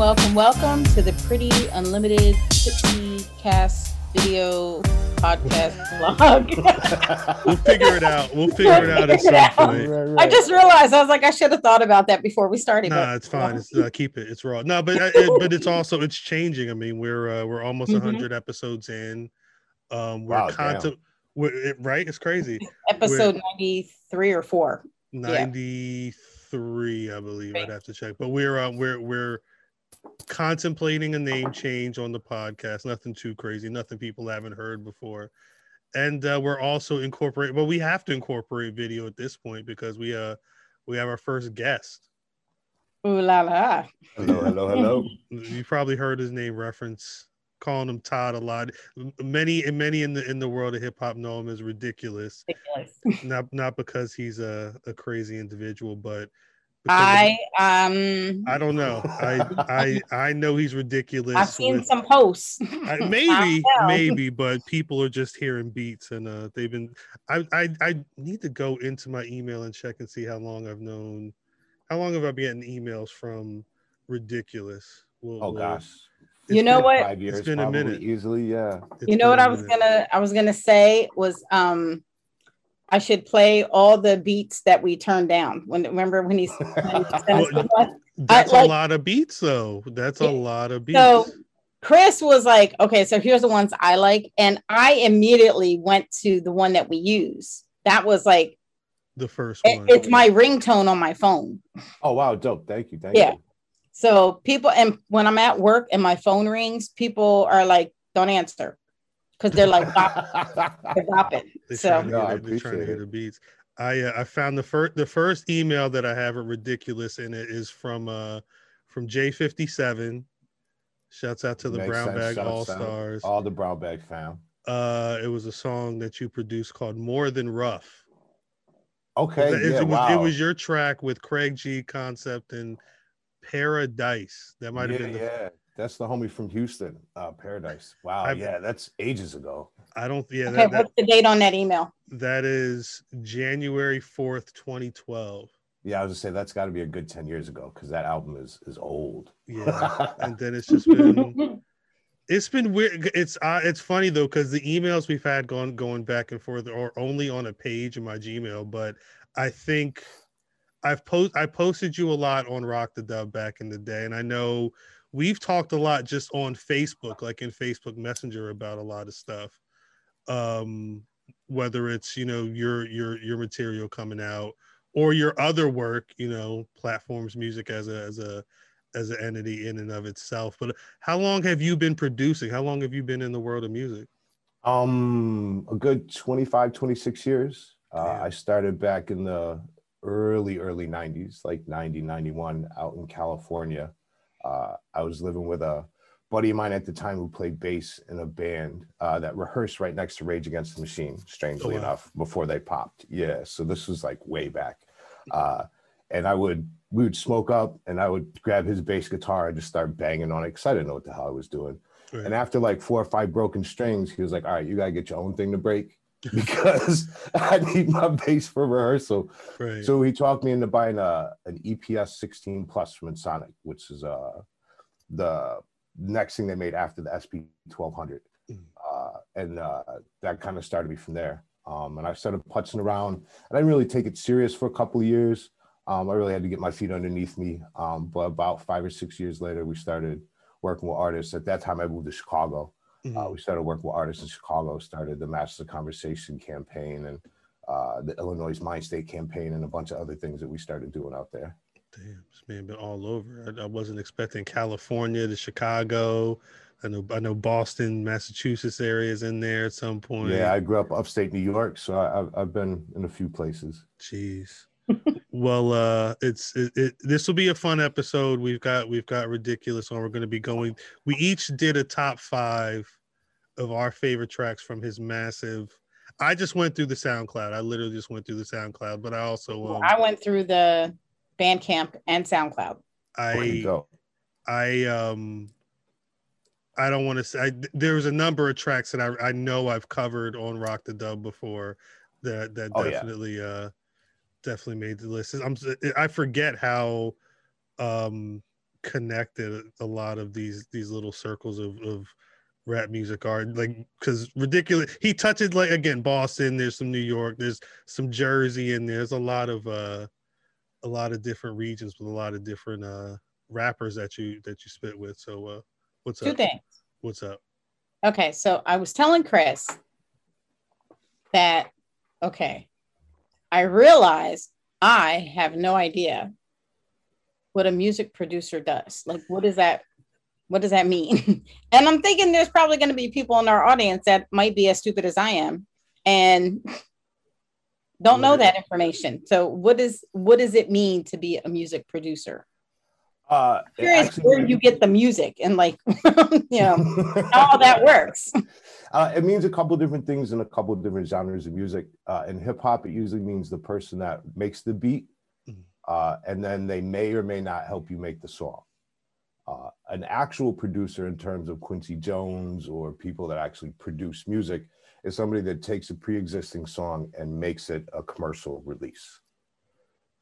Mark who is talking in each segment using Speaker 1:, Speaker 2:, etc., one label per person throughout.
Speaker 1: welcome, welcome to the Pretty Unlimited Tipsy Cast video podcast vlog.
Speaker 2: we'll figure it out. We'll figure it out at some point.
Speaker 3: Right,
Speaker 1: I just realized I was like, I should have thought about that before we started.
Speaker 2: Nah, it's fine. It's uh, keep it. It's raw. No, but uh, it, but it's also it's changing. I mean, we're uh, we're almost a
Speaker 1: Mhm.
Speaker 2: 100 episodes in. Um, we're
Speaker 3: Wow, damn.
Speaker 2: content. We're, it, right? It's crazy.
Speaker 1: episode 93 or 4.
Speaker 2: 93, I believe. I'd have to check. But we're uh, we're we're contemplating a name change on the podcast. Nothing too crazy. Nothing people haven't heard before. And uh, we're also incorporate. Well, we have to incorporate video at this point because we uh we have our first guest.
Speaker 1: Ooh la la.
Speaker 3: Hello, hello, hello.
Speaker 2: You probably heard his name reference, calling him Todd a lot. Many and many in the in the world of hip hop know him as ridiculous.
Speaker 1: Ridiculous.
Speaker 2: Not not because he's a, a crazy individual, but because of-
Speaker 1: I um
Speaker 2: I don't know. I I I know he's ridiculous.
Speaker 1: I've seen
Speaker 2: with-
Speaker 1: some posts.
Speaker 2: I,
Speaker 1: I
Speaker 2: maybe
Speaker 1: don't
Speaker 2: maybe, but people are just hearing beats, and uh, they've been. I, I I need to go into my email and check and see how long I've known. How long have I been getting emails from Ridiculous? We'll-
Speaker 3: Oh
Speaker 2: we'll-
Speaker 3: gosh.
Speaker 1: You know
Speaker 2: been-
Speaker 1: what?
Speaker 3: Five years
Speaker 2: been a minute.
Speaker 3: Easily, yeah.
Speaker 2: it's
Speaker 1: you know what I was
Speaker 2: minute.
Speaker 1: gonna I was gonna say was um I should play all the beats that we turned down. When remember when he's when he sent us the one?
Speaker 2: That's
Speaker 1: like-
Speaker 2: a lot of beats, though. That's a lot of beats.
Speaker 1: So Chris was like, okay, so here's the ones I like. And I immediately went to the one that we use. That was like,
Speaker 2: the first
Speaker 1: it-
Speaker 2: one.
Speaker 1: it's my ringtone on my phone.
Speaker 3: Oh wow, dope. Thank you. Thank
Speaker 1: Yeah.
Speaker 3: you.
Speaker 1: So people, and when I'm at work and my phone rings, people are like, don't answer because they're like, bop, they're bopping.
Speaker 2: They're
Speaker 1: So
Speaker 3: No, I
Speaker 2: get, it, they're trying to
Speaker 3: appreciate
Speaker 2: hear
Speaker 3: it.
Speaker 2: the beats. I uh, I found the first the first email that I have at ridiculous in it is from uh from J57. Shouts out to the
Speaker 3: Makes
Speaker 2: Brown
Speaker 3: sense.
Speaker 2: Bag
Speaker 3: Shouts
Speaker 2: All
Speaker 3: out.
Speaker 2: Stars.
Speaker 3: All the brown bag fam.
Speaker 2: Uh, it was a song that you produced called "More Than Rough."
Speaker 3: Okay.
Speaker 2: It- it,
Speaker 3: yeah,
Speaker 2: was,
Speaker 3: wow.
Speaker 2: it was your track with Craig G, Concept, and Paradise. That might have
Speaker 3: yeah,
Speaker 2: been. The,
Speaker 3: yeah. That's the homie from Houston, uh, Paradise. Wow.
Speaker 2: I've-
Speaker 3: yeah, that's ages ago.
Speaker 2: I don't. Yeah,
Speaker 1: okay,
Speaker 2: that, that
Speaker 1: what's the date on that email?
Speaker 2: that is January fourth, twenty twelve.
Speaker 3: Yeah, I was gonna say that's got to be a good ten years ago because that album is is old.
Speaker 2: Yeah, and then it's just been. It's been weird. It's uh, it's funny though because the emails we've had going going back and forth are only on a page in my Gmail, but I think I've post I posted you a lot on Rock the Dub back in the day, and I know we've talked a lot just on Facebook, like in Facebook Messenger, about a lot of stuff. Um, whether it's you know your your your material coming out or your other work, you know, platforms, music as a as a as an entity in and of itself. But how long have you been producing? How long have you been in the world of music?
Speaker 3: Um, a good 25, 26 years. Uh, I started back in the early, early 90s, like 90, 91, out in California. Uh, I was living with a buddy of mine at the time who played bass in a band uh, that rehearsed right next to Rage Against the Machine, strangely
Speaker 2: wow.
Speaker 3: enough, before they popped. Yeah, so this was like way back. Uh, and I would, we would smoke up and I would grab his bass guitar and just start banging on it because I didn't know what the hell I was doing.
Speaker 2: Right.
Speaker 3: And after like four or five broken strings, he was like, "All right, you gotta get your own thing to break because I need my bass for rehearsal."
Speaker 2: right.
Speaker 3: So he talked me into buying a an EPS 16 Plus from Ensoniq, which is uh the next thing they made after the SP 1200,
Speaker 2: Mm.
Speaker 3: uh, and uh, that kind of started me from there. Um, and I started putzing around, and I didn't really take it serious for a couple of years. Um, I really had to get my feet underneath me. Um, but about five or six years later, we started working with artists. At that time, I moved to Chicago.
Speaker 2: Mhm.
Speaker 3: Uh, we started working with artists in Chicago, started the Masters of Conversation campaign and uh, the Illinois Mind State campaign and a bunch of other things that we started doing out there.
Speaker 2: Damn, this man been all over. I, I wasn't expecting California to Chicago. I know I know Boston, Massachusetts areas in there at some point.
Speaker 3: Yeah, I grew up upstate New York, so I, I've, I've been in a few places.
Speaker 2: Jeez. well, uh, it's it, it, this will be a fun episode. We've got we've got ridiculous on. We're going to be going. We each did a top five of our favorite tracks from his massive. I just went through the SoundCloud. I literally just went through the SoundCloud, but I also um,
Speaker 1: I went through the Bandcamp and SoundCloud.
Speaker 3: There you
Speaker 2: I
Speaker 3: go.
Speaker 2: I um I don't want to say I, there was a number of tracks that I I know I've covered on Rock the Dub before that that
Speaker 3: Oh, yeah.
Speaker 2: definitely uh definitely made the list. I'm I forget how um connected a lot of these these little circles of of rap music are like because ridiculous he touches like again boston there's some new york there's some jersey and there's a lot of uh a lot of different regions with a lot of different uh rappers that you that you spit with so uh what's
Speaker 1: Two
Speaker 2: up
Speaker 1: things.
Speaker 2: what's up
Speaker 1: Okay, so I was telling Chris that okay, I realize I have no idea what a music producer does. Like, what does that? What does that mean? and I'm thinking there's probably going to be people in our audience that might be as stupid as I am and don't know that information. So, what is what does it mean to be a music producer?
Speaker 3: Uh,
Speaker 1: Curious
Speaker 3: actually-
Speaker 1: where you get the music and like, you know, how that works.
Speaker 3: Uh, it means a couple different things in a couple different genres of music. Uh, in hip hop, it usually means the person that makes the beat,
Speaker 2: Mhm.
Speaker 3: uh, and then they may or may not help you make the song. Uh, an actual producer, in terms of Quincy Jones or people that actually produce music, is somebody that takes a pre-existing song and makes it a commercial release.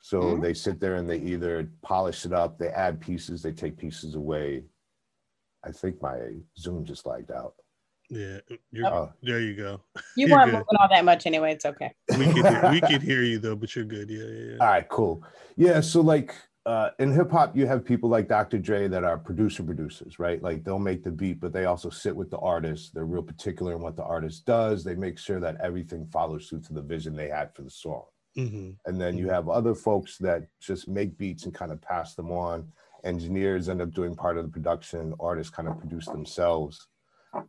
Speaker 3: So
Speaker 1: Mm.
Speaker 3: they sit there and they either polish it up, they add pieces, they take pieces away. I think my Zoom just lagged out.
Speaker 2: yeah you're,
Speaker 3: Uh,
Speaker 2: there you go
Speaker 1: You
Speaker 2: You're
Speaker 1: weren't
Speaker 2: good.
Speaker 1: moving all that much anyway. It's okay.
Speaker 2: we could hear, we could hear you though but you're good yeah yeah, yeah.
Speaker 3: All right, cool. Yeah, so like uh, in hip hop, you have people like Dr. Dre that are producer producers, right? Like they'll make the beat, but they also sit with the artist. They're real particular in what the artist does. They make sure that everything follows through to the vision they had for the song.
Speaker 2: Mhm.
Speaker 3: And then you have other folks that just make beats and kind of pass them on. Engineers end up doing part of the production. Artists kind of produce themselves.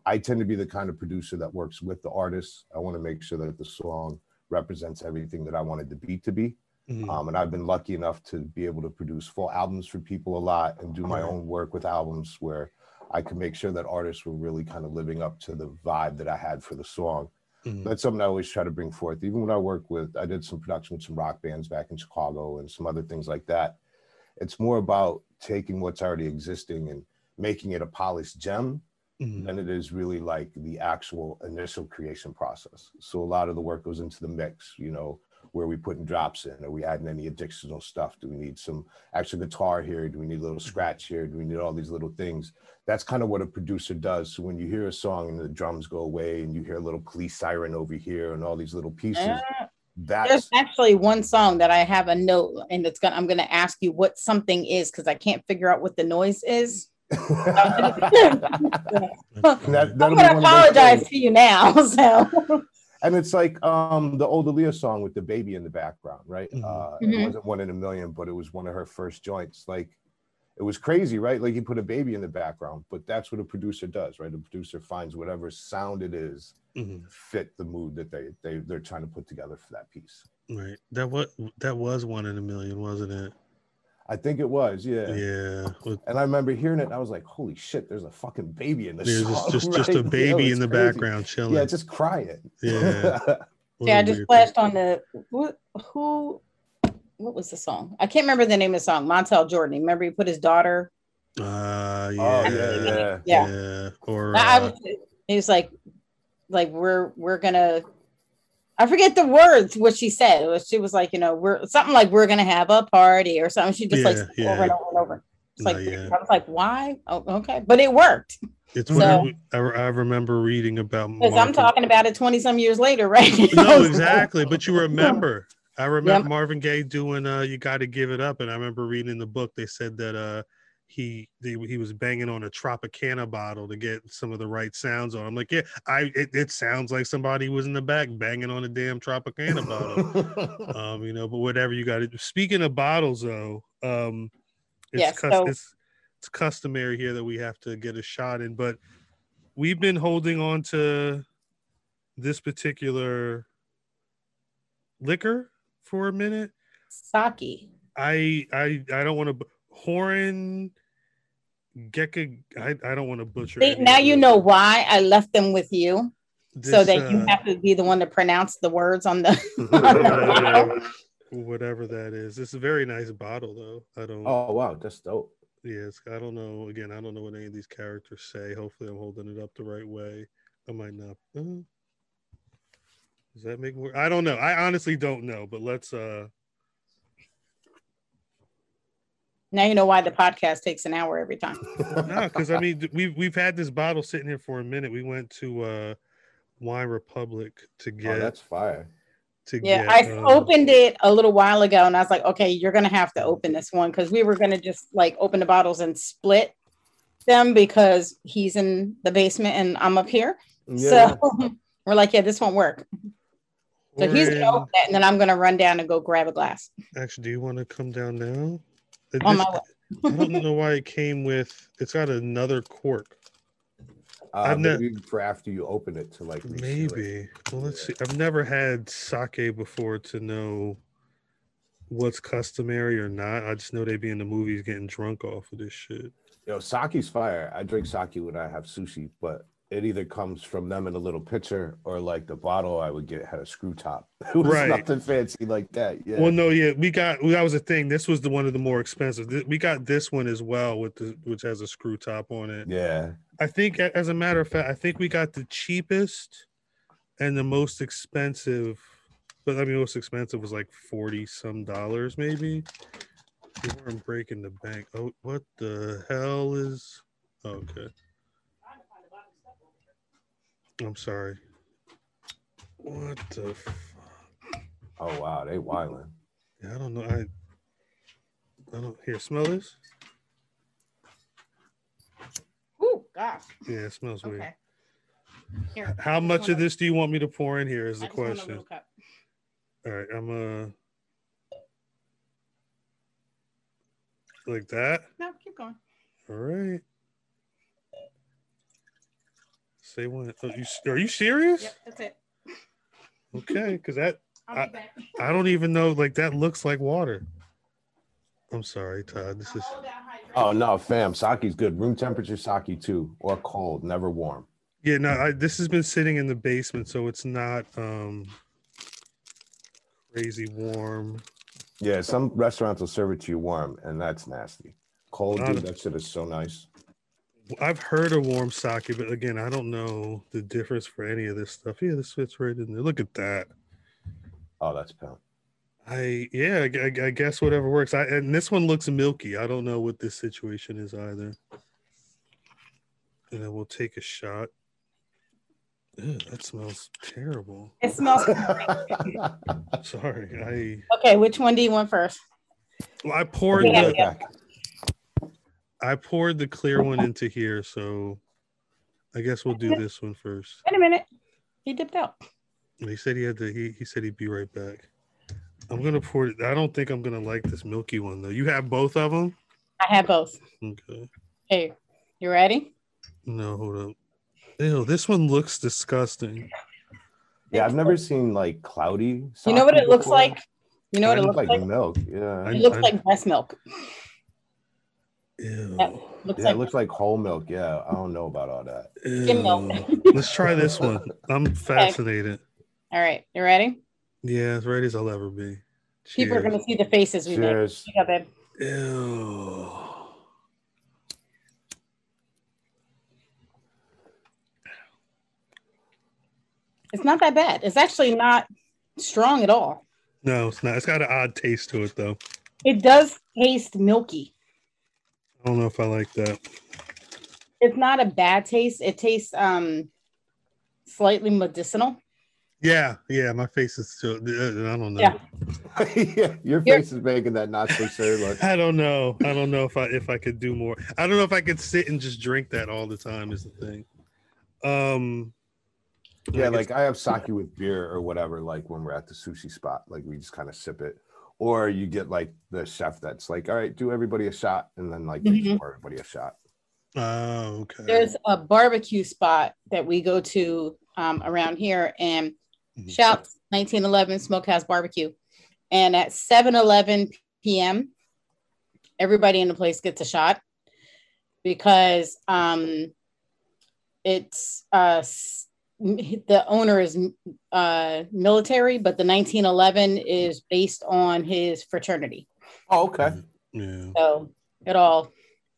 Speaker 3: I tend to be the kind of producer that works with the artist. I want to make sure that the song represents everything that I wanted the beat to be.
Speaker 2: Mhm.
Speaker 3: Um, and I've been lucky enough to be able to produce full albums for people a lot and do my own work with albums where I could make sure that artists were really kind of living up to the vibe that I had for the song.
Speaker 2: Mhm.
Speaker 3: That's something I always try to bring forth. Even when I work with, I did some production with some rock bands back in Chicago and some other things like that. It's more about taking what's already existing and making it a polished gem
Speaker 2: Mhm.
Speaker 3: than it is really like the actual initial creation process. So a lot of the work goes into the mix, you know, where we putting drops in? Are we adding any additional stuff? Do we need some extra guitar here? Do we need a little scratch here? Do we need all these little things? That's kind of what a producer does. So when you hear a song and the drums go away and you hear a little police siren over here and all these little pieces,
Speaker 1: Uh,
Speaker 3: that's
Speaker 1: There's actually one song that I have a note, and it's gonna. I'm gonna ask you what something is because I can't figure out what the noise is.
Speaker 3: That-
Speaker 1: I'm gonna
Speaker 3: one of those
Speaker 1: apologize to you now. So
Speaker 3: and it's like um the old Aaliyah song with the baby in the background, right?
Speaker 2: Mhm.
Speaker 3: Uh. It wasn't one in a million, but it was one of her first joints. Like it was crazy, right? Like you put a baby in the background, but that's what a producer does, right? A producer finds whatever sound it is
Speaker 2: Mhm.
Speaker 3: fit the mood that they they they're trying to put together for that piece.
Speaker 2: Right. That was that was one in a million, wasn't it?
Speaker 3: I think it was, yeah.
Speaker 2: Yeah. With-
Speaker 3: And I remember hearing it, and I was like, "Holy shit! There's a fucking baby in this
Speaker 2: There's
Speaker 3: song."
Speaker 2: just just, just a baby
Speaker 3: Yo,
Speaker 2: in the
Speaker 3: crazy.
Speaker 2: background chilling.
Speaker 3: Yeah, just crying.
Speaker 2: Yeah.
Speaker 1: Yeah,
Speaker 2: a
Speaker 1: I just
Speaker 2: weird
Speaker 1: flashed on the what who what was the song? I can't remember the name of the song. Montel Jordan. Remember he put his daughter.
Speaker 2: thing. Uh, yeah,
Speaker 3: Oh yeah, yeah.
Speaker 1: Yeah.
Speaker 2: yeah. Or
Speaker 1: I
Speaker 2: uh,
Speaker 1: was, he was like, like we're we're gonna. I forget the words what she said. It was, she was like, you know, we're something like we're gonna have a party or something. She just like
Speaker 2: Yeah,
Speaker 1: said
Speaker 2: yeah.
Speaker 1: over and over and over. It's
Speaker 2: No,
Speaker 1: like
Speaker 2: yeah.
Speaker 1: I was like, why? Oh, okay, but it worked
Speaker 2: it's
Speaker 1: So-
Speaker 2: what I, I remember reading about.
Speaker 1: because I'm talking about it twenty some years later, right?
Speaker 2: no, exactly. But you remember. I remember
Speaker 1: Yep.
Speaker 2: Marvin Gaye doing uh You Gotta Give It Up. And I remember reading in the book they said that uh he he, he was banging on a Tropicana bottle to get some of the right sounds on. I'm like, yeah, I it, it sounds like somebody was in the back banging on a damn Tropicana bottle. um, you know, but whatever you got to Speaking of bottles though, um it's,
Speaker 1: Yes,
Speaker 2: cus-
Speaker 1: so-
Speaker 2: it's it's customary here that we have to get a shot in, but we've been holding on to this particular liquor for a minute.
Speaker 1: Sake.
Speaker 2: I I I don't want to Horan Gecka I, I don't want to butcher
Speaker 1: See, now you know why I left them with you, so
Speaker 2: This,
Speaker 1: that you
Speaker 2: uh,
Speaker 1: have to be the one to pronounce the words on the.
Speaker 2: whatever that is. It's a very nice bottle though. I don't
Speaker 3: oh wow, that's dope.
Speaker 2: Yes, I don't know. Again, I don't know what any of these characters say. Hopefully, I'm holding it up the right way. I might not. uh, does that make more? I don't know. I honestly don't know. But let's. uh
Speaker 1: Now you know why the podcast takes an hour every time.
Speaker 2: no, because I mean we've we've had this bottle sitting here for a minute. We went to uh Wine Republic to get
Speaker 3: Oh, that's fire.
Speaker 2: to
Speaker 1: Yeah,
Speaker 2: get
Speaker 1: I
Speaker 2: um,
Speaker 1: opened it a little while ago and I was like, okay, you're gonna have to open this one because we were gonna just like open the bottles and split them because he's in the basement and I'm up here.
Speaker 3: Yeah.
Speaker 1: So we're like, yeah, this won't work. So he's gonna
Speaker 2: Oren-
Speaker 1: open it and then I'm gonna run down and go grab a glass.
Speaker 2: Actually, do you want to come down now? It-
Speaker 1: On my.
Speaker 2: I don't know why it came with. It's got another cork.
Speaker 3: Uh,
Speaker 2: I've ne-
Speaker 3: maybe for after you open it to like reseal it.
Speaker 2: Maybe. Well, let's see. I've never had sake before to know what's customary or not. I just know they'd be in the movies getting drunk off of this shit.
Speaker 3: Yo, sake's fire. I drink sake when I have sushi, but it either comes from them in a little pitcher or like the bottle I would get had a screw top. It was
Speaker 2: Right.
Speaker 3: nothing fancy like that. Yeah.
Speaker 2: Well, no, yeah, we got that was a thing. This was the one of the more expensive. We got this one as well with the which has a screw top on it.
Speaker 3: yeah.
Speaker 2: I think, as a matter of fact, I think we got the cheapest and the most expensive. But I mean, most expensive was like forty some dollars, maybe. We weren't breaking the bank. Oh, what the hell is? Okay, I'm sorry. What the? Fuck?
Speaker 3: Oh wow, they wildin'.
Speaker 2: Yeah, I don't know. I. I don't. Here, smell this.
Speaker 1: Ooh, gosh.
Speaker 2: Yeah, it smells weird.
Speaker 1: Okay. Here.
Speaker 2: How much of this do you want me to pour in here? Is
Speaker 1: I
Speaker 2: the
Speaker 1: just want a
Speaker 2: question.
Speaker 1: little cup.
Speaker 2: All right, I'm uh like that.
Speaker 1: No, keep going.
Speaker 2: All right. Say when? Are you are you serious?
Speaker 1: Yep, that's it.
Speaker 2: Okay, because that
Speaker 1: I'll
Speaker 2: I-
Speaker 1: be.
Speaker 2: I don't even know. Like that looks like water. I'm sorry, Todd. This is
Speaker 1: All down hydrated.
Speaker 3: Oh no, fam, sake's good. Room temperature sake too, or cold, never warm.
Speaker 2: yeah. No, I, this has been sitting in the basement, so it's not um crazy warm.
Speaker 3: Yeah, some restaurants will serve it to you warm, and that's nasty. Cold,
Speaker 2: Not
Speaker 3: dude,
Speaker 2: a-
Speaker 3: that shit is so nice.
Speaker 2: I've heard of warm sake, but again, I don't know the difference for any of this stuff. Yeah, this fits right in there. Look at that.
Speaker 3: Oh, that's pound.
Speaker 2: I yeah, I, I- I guess whatever works. I and this one looks milky. I don't know what this situation is either. And then we'll take a shot. Ew, that smells terrible.
Speaker 1: It smells.
Speaker 2: Sorry, I.
Speaker 1: okay, which one do you want first?
Speaker 2: I well, I poured
Speaker 1: Yeah,
Speaker 2: the
Speaker 1: yeah.
Speaker 2: I poured the clear one into here, so I guess we'll do this one first.
Speaker 1: Wait a minute. He dipped out.
Speaker 2: He said he had to. He, he said he'd be right back. I'm gonna pour it. I don't think I'm gonna like this milky one though. You have both of them.
Speaker 1: I have both.
Speaker 2: Okay.
Speaker 1: Hey, you ready?
Speaker 2: No, hold up. Ew, this one looks disgusting.
Speaker 3: Yeah, I've never seen like cloudy.
Speaker 1: You know what
Speaker 3: sake
Speaker 1: it looks like? You know what it
Speaker 3: It
Speaker 1: looks
Speaker 3: looks
Speaker 1: like?
Speaker 3: like milk. Yeah,
Speaker 2: I-
Speaker 1: It looks like breast milk.
Speaker 2: Ew.
Speaker 1: That looks
Speaker 3: yeah,
Speaker 1: like
Speaker 3: it looks like whole milk. Yeah, I don't know about all that.
Speaker 1: Skim milk.
Speaker 2: Let's try this one. I'm fascinated.
Speaker 1: all right. You ready?
Speaker 2: Yeah, as ready as I'll ever be.
Speaker 1: People are gonna see the faces we make.
Speaker 3: Cheers.
Speaker 1: Yeah, babe.
Speaker 2: Ew.
Speaker 1: It's not that bad. It's actually not strong at all.
Speaker 2: No, it's not. It's got an odd taste to it though.
Speaker 1: It does taste milky.
Speaker 2: I don't know if I like that.
Speaker 1: It's not a bad taste. It tastes um slightly medicinal.
Speaker 2: Yeah, yeah, my face is still. I don't know.
Speaker 1: Yeah.
Speaker 3: yeah, your
Speaker 1: You're-
Speaker 3: face is making that not so sure look.
Speaker 2: I don't know. I don't know if I if I could do more. I don't know if I could sit and just drink that all the time. Is the thing. Um.
Speaker 3: Yeah,
Speaker 2: I
Speaker 3: like I have sake with beer or whatever, like when we're at the sushi spot, like we just kind of sip it. Or you get like the chef that's like, all right, do everybody a shot, and then like they
Speaker 1: Mhm.
Speaker 3: pour everybody a shot.
Speaker 2: Oh, okay.
Speaker 1: There's a barbecue spot that we go to um, around here, and
Speaker 2: Mhm.
Speaker 1: shouts 1911 Smokehouse Barbecue. And at 7 11 p.m., everybody in the place gets a shot because um, it's uh, s- the owner is uh, military, but the 1911 is based on his fraternity.
Speaker 3: Oh, okay.
Speaker 2: Yeah.
Speaker 1: So it all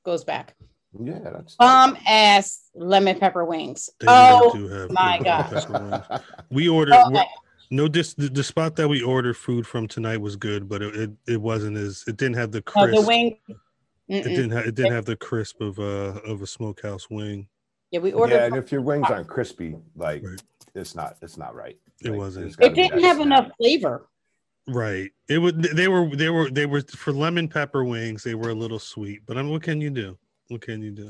Speaker 1: goes back.
Speaker 3: Yeah, that's
Speaker 1: Bomb ass lemon pepper wings.
Speaker 2: They
Speaker 1: Oh,
Speaker 2: do have
Speaker 1: my
Speaker 2: good
Speaker 1: gosh.
Speaker 2: pepper wings. We ordered
Speaker 1: okay.
Speaker 2: no dis the, the spot that we ordered food from tonight was good, but it, it, it wasn't as it didn't have the
Speaker 1: No,
Speaker 2: crisp.
Speaker 1: the wing,
Speaker 2: It
Speaker 1: Mm-mm.
Speaker 2: didn't. Ha- it didn't have the crisp of uh of a smokehouse wing.
Speaker 1: Yeah, we ordered.
Speaker 3: Yeah, and if your wings aren't crispy, like
Speaker 2: Right.
Speaker 3: it's not it's not right.
Speaker 2: It
Speaker 3: Like,
Speaker 2: wasn't.
Speaker 3: it's gotta
Speaker 1: it
Speaker 3: be
Speaker 1: didn't have
Speaker 3: snap.
Speaker 1: enough flavor.
Speaker 2: Right. It would. They were. They were. They were for lemon pepper wings. They were a little sweet. But I mean, what can you do? What can you do?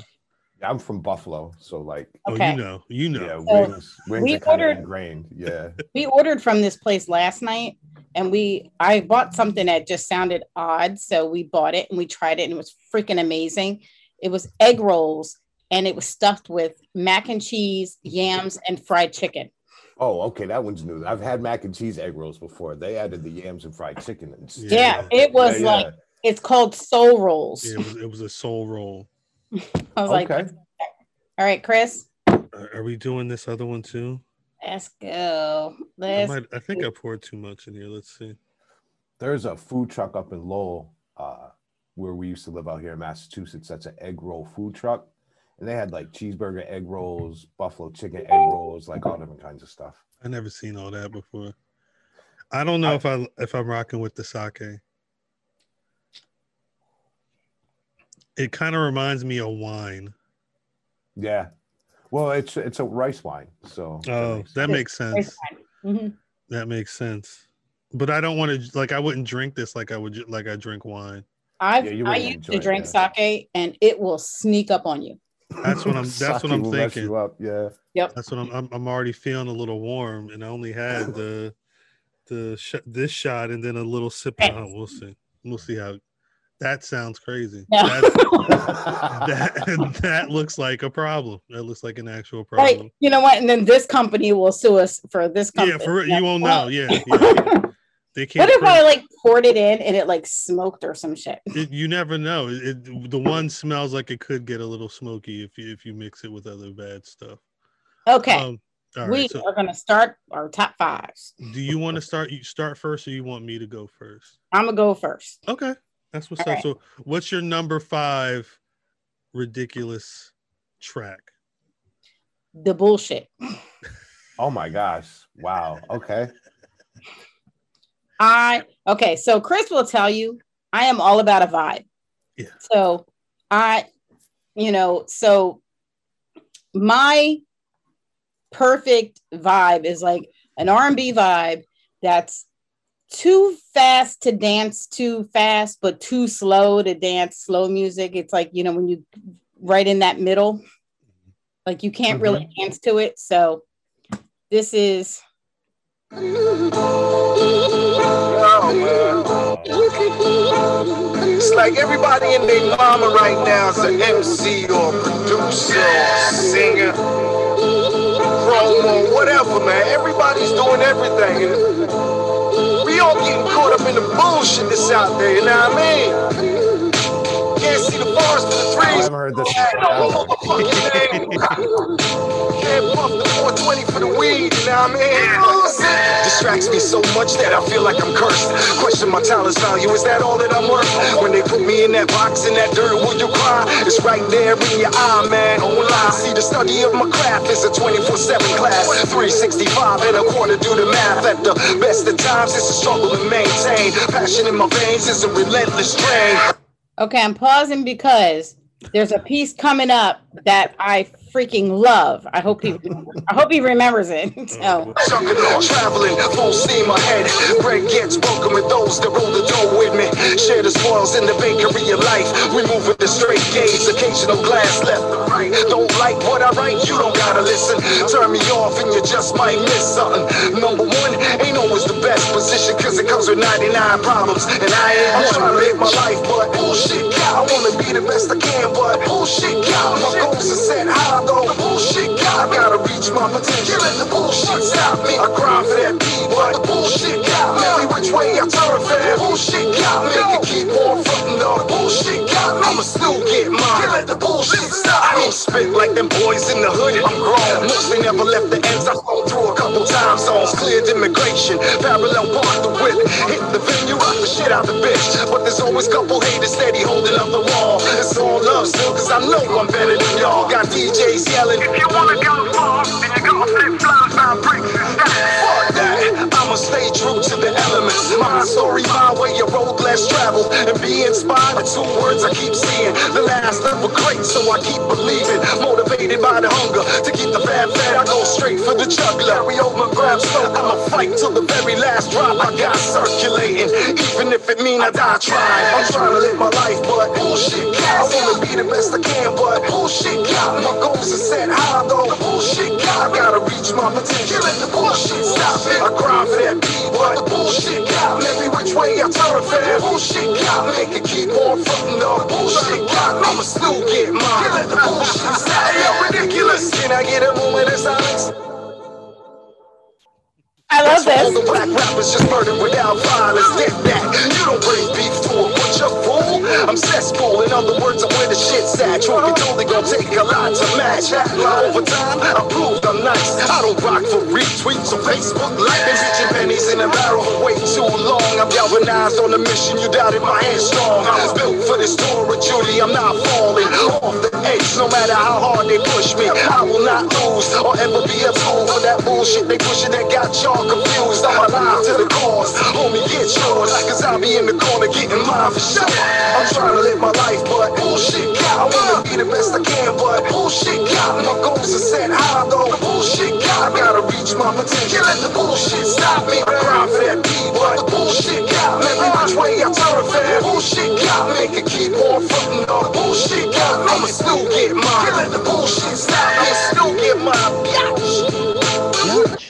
Speaker 3: I'm from Buffalo, so like
Speaker 2: Oh, you know. You know.
Speaker 3: yeah,
Speaker 1: So,
Speaker 3: wings wings
Speaker 1: we
Speaker 3: are
Speaker 1: ordered-
Speaker 3: of ingrained. Yeah.
Speaker 1: We ordered from this place last night, and we I bought something that just sounded odd, so we bought it and we tried it, and it was freaking amazing. It was egg rolls, and it was stuffed with mac and cheese, yams, and fried chicken.
Speaker 3: Oh, okay, that one's new. I've had mac and cheese egg rolls before. They added the yams and fried chicken. And
Speaker 2: Yeah.
Speaker 1: Yeah, it was
Speaker 3: Yeah,
Speaker 1: like
Speaker 3: yeah.
Speaker 1: it's called soul rolls.
Speaker 2: Yeah, it was. It was a soul roll.
Speaker 1: I was like, all right, Chris,
Speaker 2: Are, are we doing this other one too?
Speaker 1: let's go.
Speaker 2: I,
Speaker 1: Let's
Speaker 2: might, I think I poured too much in here. Let's see.
Speaker 3: There's a food truck up in Lowell, uh, where we used to live out here in Massachusetts. That's an egg roll food truck, and they had like cheeseburger egg rolls, buffalo chicken egg rolls, like all different kinds of stuff.
Speaker 2: I never seen all that before. I don't know
Speaker 3: I-
Speaker 2: if I if I'm rocking with the sake. It kind of reminds me of wine.
Speaker 3: Yeah. Well, it's it's a rice wine, so
Speaker 2: Oh,
Speaker 3: makes
Speaker 2: that makes sense.
Speaker 1: Mhm.
Speaker 2: That makes sense. But I don't want to like I wouldn't drink this like I would ju- like I drink wine.
Speaker 1: I've
Speaker 3: Yeah,
Speaker 1: I used
Speaker 3: enjoy
Speaker 1: to
Speaker 3: it,
Speaker 1: drink
Speaker 3: yeah.
Speaker 1: sake, and it will sneak up on you.
Speaker 2: That's what I'm- that's what I'm thinking.
Speaker 3: you up, Yeah.
Speaker 2: That's what I'm I'm, I'm already feeling a little warm and I only had the the sh- this shot and then a little sip. Oh, we'll see. We'll see how that sounds crazy.
Speaker 1: No.
Speaker 2: That, that that looks like a problem. That looks like an actual
Speaker 1: Right.
Speaker 2: problem.
Speaker 1: You know what? And then this company will sue us for this company.
Speaker 2: Yeah, for you won't
Speaker 1: Well,
Speaker 2: know. Yeah, yeah. They can't.
Speaker 1: What if
Speaker 2: prove-
Speaker 1: I like poured it in and it like smoked or some shit?
Speaker 2: it, you never know. It, it- the one smells like it could get a little smoky if you if you mix it with other bad stuff.
Speaker 1: Okay,
Speaker 2: Um, all
Speaker 1: we.
Speaker 2: So,
Speaker 1: are gonna start our top fives.
Speaker 2: do you want to start? You start first, or you want me to go first?
Speaker 1: I'm gonna go first.
Speaker 2: Okay, that's what's
Speaker 1: All
Speaker 2: up.
Speaker 1: right.
Speaker 2: So, what's your number five ridiculous track?
Speaker 1: The bullshit.
Speaker 3: Oh my gosh! Wow. Okay.
Speaker 1: I okay, so Chris will tell you I am all about a vibe.
Speaker 2: Yeah.
Speaker 1: So I, you know, so my perfect vibe is like an R&B vibe that's too fast to dance too fast, but too slow to dance slow music. It's like, you know, when you right in that middle, like you can't really mm-hmm. dance to it. So this is
Speaker 4: It's like everybody and their mama right now is an MC or producer or singer, promo, whatever, man. Everybody's doing everything. And we all getting caught up in the bullshit that's out there, you know what I mean? Can't see the forest for the
Speaker 3: I
Speaker 4: trees.
Speaker 3: haven't heard this. in
Speaker 4: Can't
Speaker 3: forever.
Speaker 4: puff the 420 for the weed, you know what I mean? Distracts me so much that I feel like I'm cursed. Question my talent's value, is that all that I'm worth? When they put me in that box, in that dirt, will you cry? It's right there in your eye, man. Oh, don't lie. See, the study of my craft is a 24 7 class. 365 and a quarter, do the math. At the best of times, it's a struggle to maintain. Passion in my veins is a relentless strain.
Speaker 1: Okay, I'm pausing because there's a piece coming up that I freaking love. I hope he I hope he remembers it. So
Speaker 4: Chucking on, traveling, full steam ahead. Bread gets broken with those that roll the dough with me. Share the spoils in the bakery of life. We move with the straight gaze, occasional glance left and right. Don't like what I write, you don't gotta listen. Turn me off and you just might miss something. Number one ain't always the best position, cause it comes with 99 problems. And I ain't trying to live my life, but bullshit cow. I wanna be the best I can, but bullshit cow. My potential. Let the bullshit stop me. I grind for that beat, but the bullshit cow. Every which way I turn, fam. Bullshit cow. Make it keep on frontin', though. Bullshit cow. I'ma still get mine. Let the bullshit stop. I don't spit like them boys in the hood. I'm grown. Mostly never left the ends. I've gone through a couple time zones. Cleared immigration. Parallel park the whip. Hit the venue, rock the shit out the bitch. But there's always couple haters steady holding up the wall. It's all love still, cause I know I'm better than y'all. Got DJs yelling. If you wanna go far, then you gotta flip flops on bricks Fuck that. I'ma stay true to the elements. My story, my way, a road less travel. growth and be inspired. The two words I keep seeing. The last never great, so I keep believing. Motivated by the hunger to keep the bad fat. I go straight for the jugular. Carry over, grab slow. I'ma fight till the very last drop I got circulating. Even if it mean I die trying. I'm trying to live my life, but bullshit. I wanna be the best I can, but bullshit got. My goals are set high though. The bullshit. I gotta reach my potential. Let the bullshit stop it. I grind for but the bullshit got. Every which way I turn, fam. Bullshit got. Make it keep on frontin' the bullshit got. I'ma still get mine. Let the bullshit. Hey, yo, ridiculous. Can I get a moment of silence?
Speaker 1: I love
Speaker 4: That's all
Speaker 1: this.
Speaker 4: the black rappers just murdered without violence. Get that. You don't bring beef to a. I'm cesspool. In other words, I'm where the shit's at. Truth be it gon' take a lot to match. Over time, I proved I'm nice. I don't rock for retweets on Facebook likes. Been pitching pennies in a barrel for way too long. I'm galvanized on a mission. You doubted my head strong. I was built for this tour of duty. I'm not falling off the edge. No matter how hard they push me, I will not lose or ever be a tool for that bullshit they pushing that got y'all confused. I'm alive to the cause. Homie, get yours. Cause I'll be in the corner getting mine for sure. I'm trying to live my life, but bullshit got. I wanna be the best I can, but bullshit got. My goals are set high though. The bullshit got. I gotta reach my potential. Let the bullshit stop me. I grind for that beat, but the bullshit got. Every which way I turn, fam. Bullshit got. Make it keep on frontin' up. Bullshit got. I'ma still get mine. Let the bullshit stop. me. I'ma still get mine.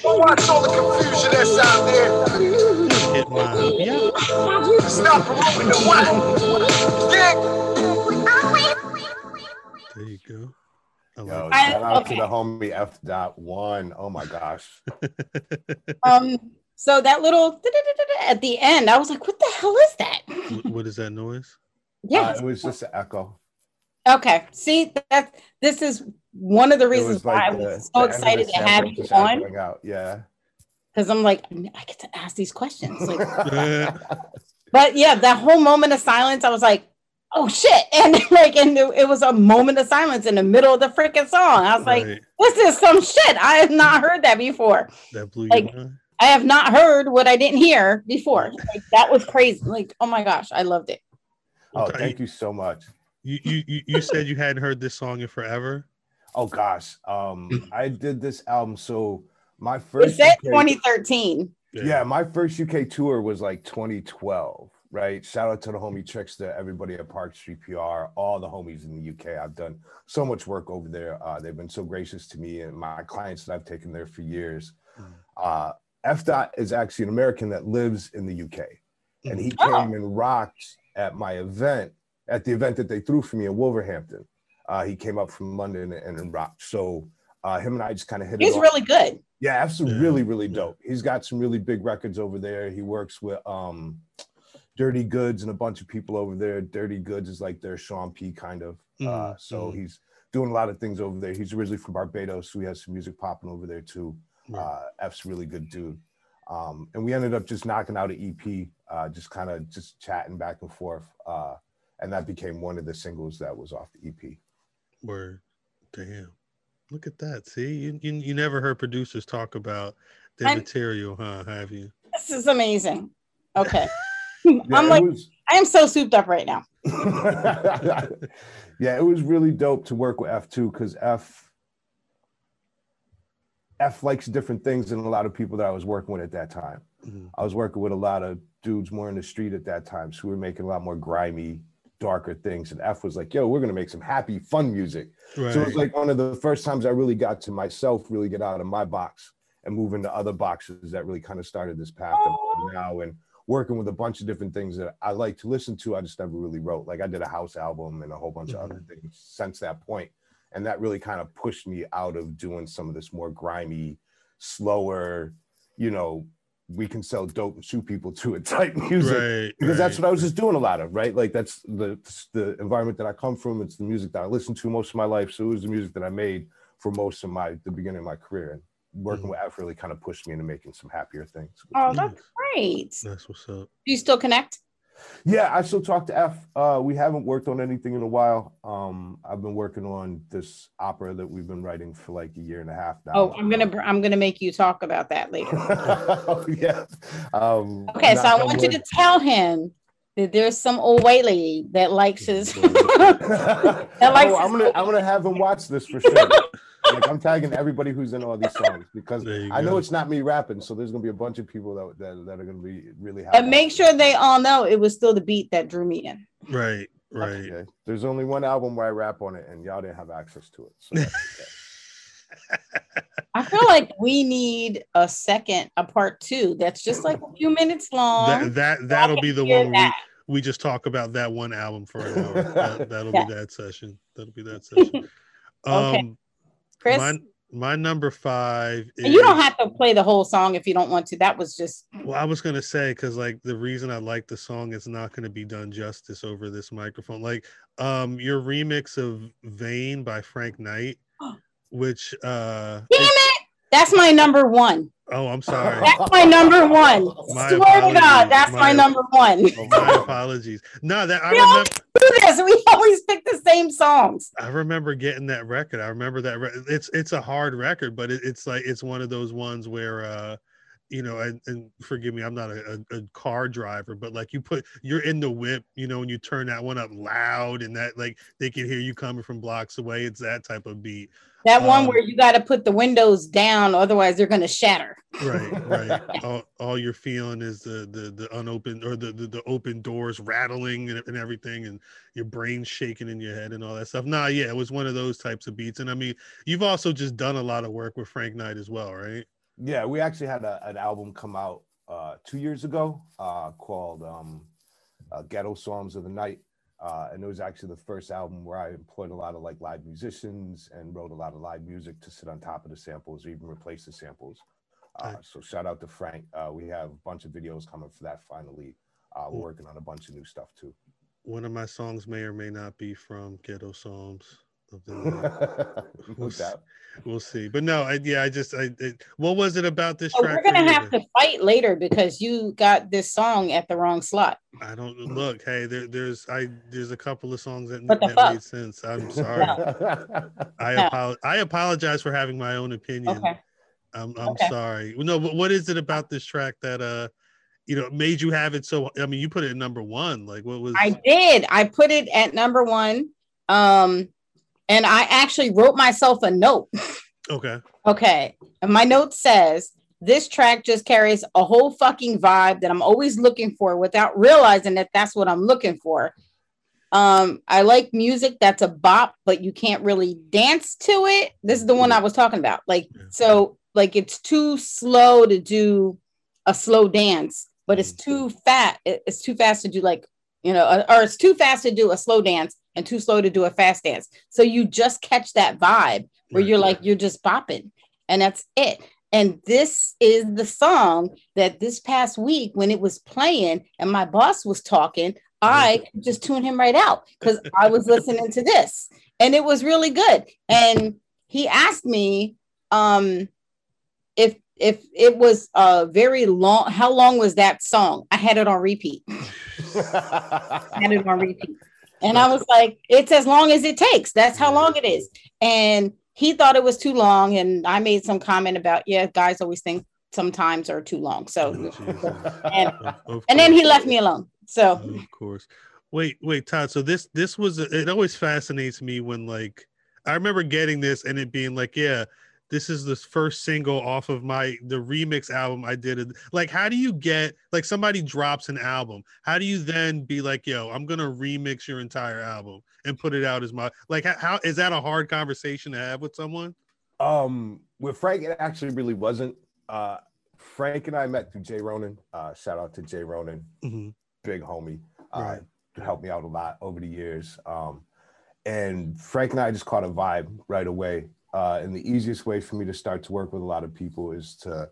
Speaker 4: Watch all the confusion that's out there.
Speaker 2: Hit mine. Yeah.
Speaker 4: Stop promoting the whack.
Speaker 2: There you go. I
Speaker 3: Yo,
Speaker 2: like
Speaker 1: I-
Speaker 3: shout out
Speaker 1: okay.
Speaker 3: to the homie F dot one. Oh my gosh.
Speaker 1: Um, so that little at the end, I was like, "What the hell is that?"
Speaker 2: What- what is that noise?
Speaker 1: Yeah,
Speaker 3: Uh, it was just an echo.
Speaker 1: Okay. See that this is one of the reasons
Speaker 3: was
Speaker 1: why
Speaker 3: like
Speaker 1: I was
Speaker 3: the
Speaker 1: so
Speaker 3: the
Speaker 1: excited to have you
Speaker 3: just
Speaker 1: on
Speaker 3: Out. Yeah.
Speaker 1: Because I'm like, I get to ask these questions. Like, but yeah, that whole moment of silence, I was like, oh shit. And like, and it it was a moment of silence in the middle of the freaking song. I was like,
Speaker 2: right.
Speaker 1: this is some shit. I have not heard that before.
Speaker 2: That blew
Speaker 1: like-
Speaker 2: your mind.
Speaker 1: I have not heard what I didn't hear before. Like, that was crazy. Like, oh my gosh, I loved it.
Speaker 3: Oh, thank you so much.
Speaker 2: You, you you you said you hadn't heard this song in forever.
Speaker 3: Oh gosh. Um, I did this album. So my
Speaker 1: It
Speaker 3: first
Speaker 1: said
Speaker 3: UK
Speaker 1: 2013.
Speaker 3: yeah, my first UK tour was like 2012, right? Shout out to the homie Trickster, everybody at Park Street PR, all the homies in the UK. I've done so much work over there. Uh, they've been so gracious to me and my clients that I've taken there for years.
Speaker 2: Mhm.
Speaker 3: Uh, F. Dot is actually an American that lives in the UK, and he
Speaker 1: Oh.
Speaker 3: came and rocked at my event, at the event that they threw for me in Wolverhampton. Uh, he came up from London and, and rocked. So uh, him and I just kind of hit it
Speaker 1: He's really good.
Speaker 3: Yeah, absolutely,
Speaker 2: Yeah,
Speaker 3: really, really dope. He's got some really big records over there. He works with um Dirty Goods and a bunch of people over there. Dirty Goods is like their Sean P kind of. Uh,
Speaker 2: Mhm,
Speaker 3: so
Speaker 2: mhm.
Speaker 3: he's doing a lot of things over there. He's originally from Barbados, so he has some music popping over there too.
Speaker 2: Right.
Speaker 3: Uh, F's a really good dude. Um, and we ended up just knocking out an EP, uh, just kind of just chatting back and forth. Uh, and that became one of the singles that was off the EP.
Speaker 2: Word. Damn. Look at that. See, you, you, you never heard producers talk about their
Speaker 1: I'm-
Speaker 2: material, huh? Have you?
Speaker 1: This is amazing. Okay.
Speaker 3: Yeah,
Speaker 1: I'm like,
Speaker 3: was-
Speaker 1: I am so souped up right now.
Speaker 3: yeah, it was really dope to work with F2 because F F likes different things than a lot of people that I was working with at that time.
Speaker 2: Mhm.
Speaker 3: I was working with a lot of dudes more in the street at that time, so we were making a lot more grimy, darker things. And F was like, "Yo, we're gonna make some happy, fun music."
Speaker 2: Right.
Speaker 3: So it was like one of the first times I really got to myself really get out of my box and move into other boxes that really kind of started this path now and working with a bunch of different things that I like to listen to. I just never really wrote. Like I did a house album and a whole bunch of other mm-hmm. things since that point. And that really kind of pushed me out of doing some of this more grimy, slower, you know, we can sell dope and shoot people to it type music
Speaker 2: right.
Speaker 3: because that's what I was just doing a lot of, right? Like that's the the environment that I come from. It's the music that I listened to most of my life. So it was the music that I made for most of my the beginning of my career. And working mm-hmm. with F really kind of pushed me into making some happier things.
Speaker 1: Oh, that's great.
Speaker 2: That's what's up.
Speaker 1: Do you still connect?
Speaker 3: Yeah, I still talk to F. Uh, we haven't worked on anything in a while. Um, I've been working on this opera that we've been writing for like a year and a half now.
Speaker 1: Oh, I'm gonna I'm gonna make you talk about that later.
Speaker 3: yeah. Um,
Speaker 1: Okay, so I want you to tell him that there's some old white lady that likes his.
Speaker 3: oh,
Speaker 1: likes
Speaker 3: I'm gonna I'm gonna have him watch this for sure. Like I'm tagging everybody who's in all these songs because
Speaker 2: There you
Speaker 3: I know it's not me rapping, so there's gonna be a bunch of people that that, that are gonna be really happy.
Speaker 1: and make sure they all know it was still the beat that drew me in.
Speaker 2: Right, right.
Speaker 3: Okay. There's only one album where I rap on it, and y'all didn't have access to it. So.
Speaker 1: I feel like we need a second, a part two that's just like a few minutes long.
Speaker 2: That that that'll be the one we,
Speaker 1: that.
Speaker 2: we just talk about that one album for an hour. That, that'll
Speaker 1: Yeah.
Speaker 2: be that session. That'll be that session.
Speaker 1: Okay.
Speaker 2: Um,
Speaker 1: Chris,
Speaker 2: my my number five. Is,
Speaker 1: you don't have to play the whole song if you don't want to. That was just
Speaker 2: Well, I was gonna say because like the reason I like the song is not gonna be done justice over this microphone. Like, um, your remix of "Vain" by Frank Knight, which uh,
Speaker 1: damn it. That's my number one.
Speaker 2: oh, I'm sorry.
Speaker 1: That's my number one.
Speaker 2: My
Speaker 1: Swear to
Speaker 2: apologies.
Speaker 1: God, that's my,
Speaker 2: My-
Speaker 1: number one.
Speaker 2: My apologies. No, that I
Speaker 1: We
Speaker 2: remember.
Speaker 1: do this. We always pick the same songs.
Speaker 2: I remember getting that record. I remember that re- it's it's a hard record, but it, it's like it's one of those ones where uh you know, and, and forgive me, I'm not a, a, a car driver, but like you put you're in the whip, you know, and you turn that one up loud and that like they can hear you coming from blocks away. It's that type of beat.
Speaker 1: That one
Speaker 2: Um,
Speaker 1: where you got to put the windows down, otherwise they're going to shatter.
Speaker 2: Right, right. all, all you're feeling is the the the unopened or the the, the open doors rattling and, and everything, and your brain shaking in your head and all that stuff. Nah, yeah, it was one of those types of beats. And I mean, you've also just done a lot of work with Frank Knight as well, right?
Speaker 3: Yeah, we actually had a, an album come out uh, two years ago uh, called um, uh, "Ghetto Songs of the Night," uh, and it was actually the first album where I employed a lot of like live musicians and wrote a lot of live music to sit on top of the samples or even replace the samples. Uh, so shout out to Frank. Uh, we have a bunch of videos coming for that finally. Uh, we're working on a bunch of new stuff too.
Speaker 2: One of my songs may or may not be from Ghetto Psalms of the Night. We'll see. But no, I, yeah, I just, I, it, what was it about this
Speaker 1: Oh,
Speaker 2: track?
Speaker 1: we're going to have to fight later because you got this song at the wrong slot.
Speaker 2: I don't look. Hey, there, there's, I, there's a couple of songs that, that
Speaker 1: fuck?
Speaker 2: made sense. I'm sorry. I
Speaker 1: Yeah.
Speaker 2: apologize. I apologize for having my own opinion.
Speaker 1: Okay.
Speaker 2: I'm I'm
Speaker 1: Okay.
Speaker 2: sorry. No, but what is it about this track that uh you know made you have it so I mean you put it at number one. Like what was
Speaker 1: I did. I put it at number one. Um, and I actually wrote myself a note.
Speaker 2: okay.
Speaker 1: Okay. And my note says this track just carries a whole fucking vibe that I'm always looking for without realizing that that's what I'm looking for. Um, I like music that's a bop, but you can't really dance to it. This is the one I was talking about. Like,
Speaker 2: Yeah.
Speaker 1: so like it's too slow to do a slow dance, but it's too fat. It's too fast to do like, you know, or it's too fast to do a slow dance and too slow to do a fast dance. So you just catch that vibe where
Speaker 2: Right.
Speaker 1: you're like you're just bopping and that's it. And this is the song that this past week when it was playing and my boss was talking i just tuned him right out because i was listening to this and it was really good. And he asked me um if if it was a very long how long was that song? I had it on repeat had it on repeat. And I was like, it's as long as it takes. That's how long it is. And he thought it was too long. And I made some comment about, yeah, guys always think sometimes are too long. So, and, and then he left me alone. So,
Speaker 2: Of course. Wait, wait, Todd. So this this was it always fascinates me when like I remember getting this and it being like, yeah, this is the first single off of my the remix album I did. Like, how do you get like somebody drops an album? How do you then be like, yo, I'm gonna remix your entire album and put it out as my like how, is that a hard conversation to have with someone?
Speaker 3: Um, with Frank, it actually really wasn't. Uh, Frank and I met through Jay Ronan. Uh, shout out to Jay Ronan,
Speaker 2: Mhm.
Speaker 3: big homie. Uh,
Speaker 2: Right.
Speaker 3: helped me out a lot over the years. Um, and Frank and I just caught a vibe right away. Uh, and the easiest way for me to start to work with a lot of people is to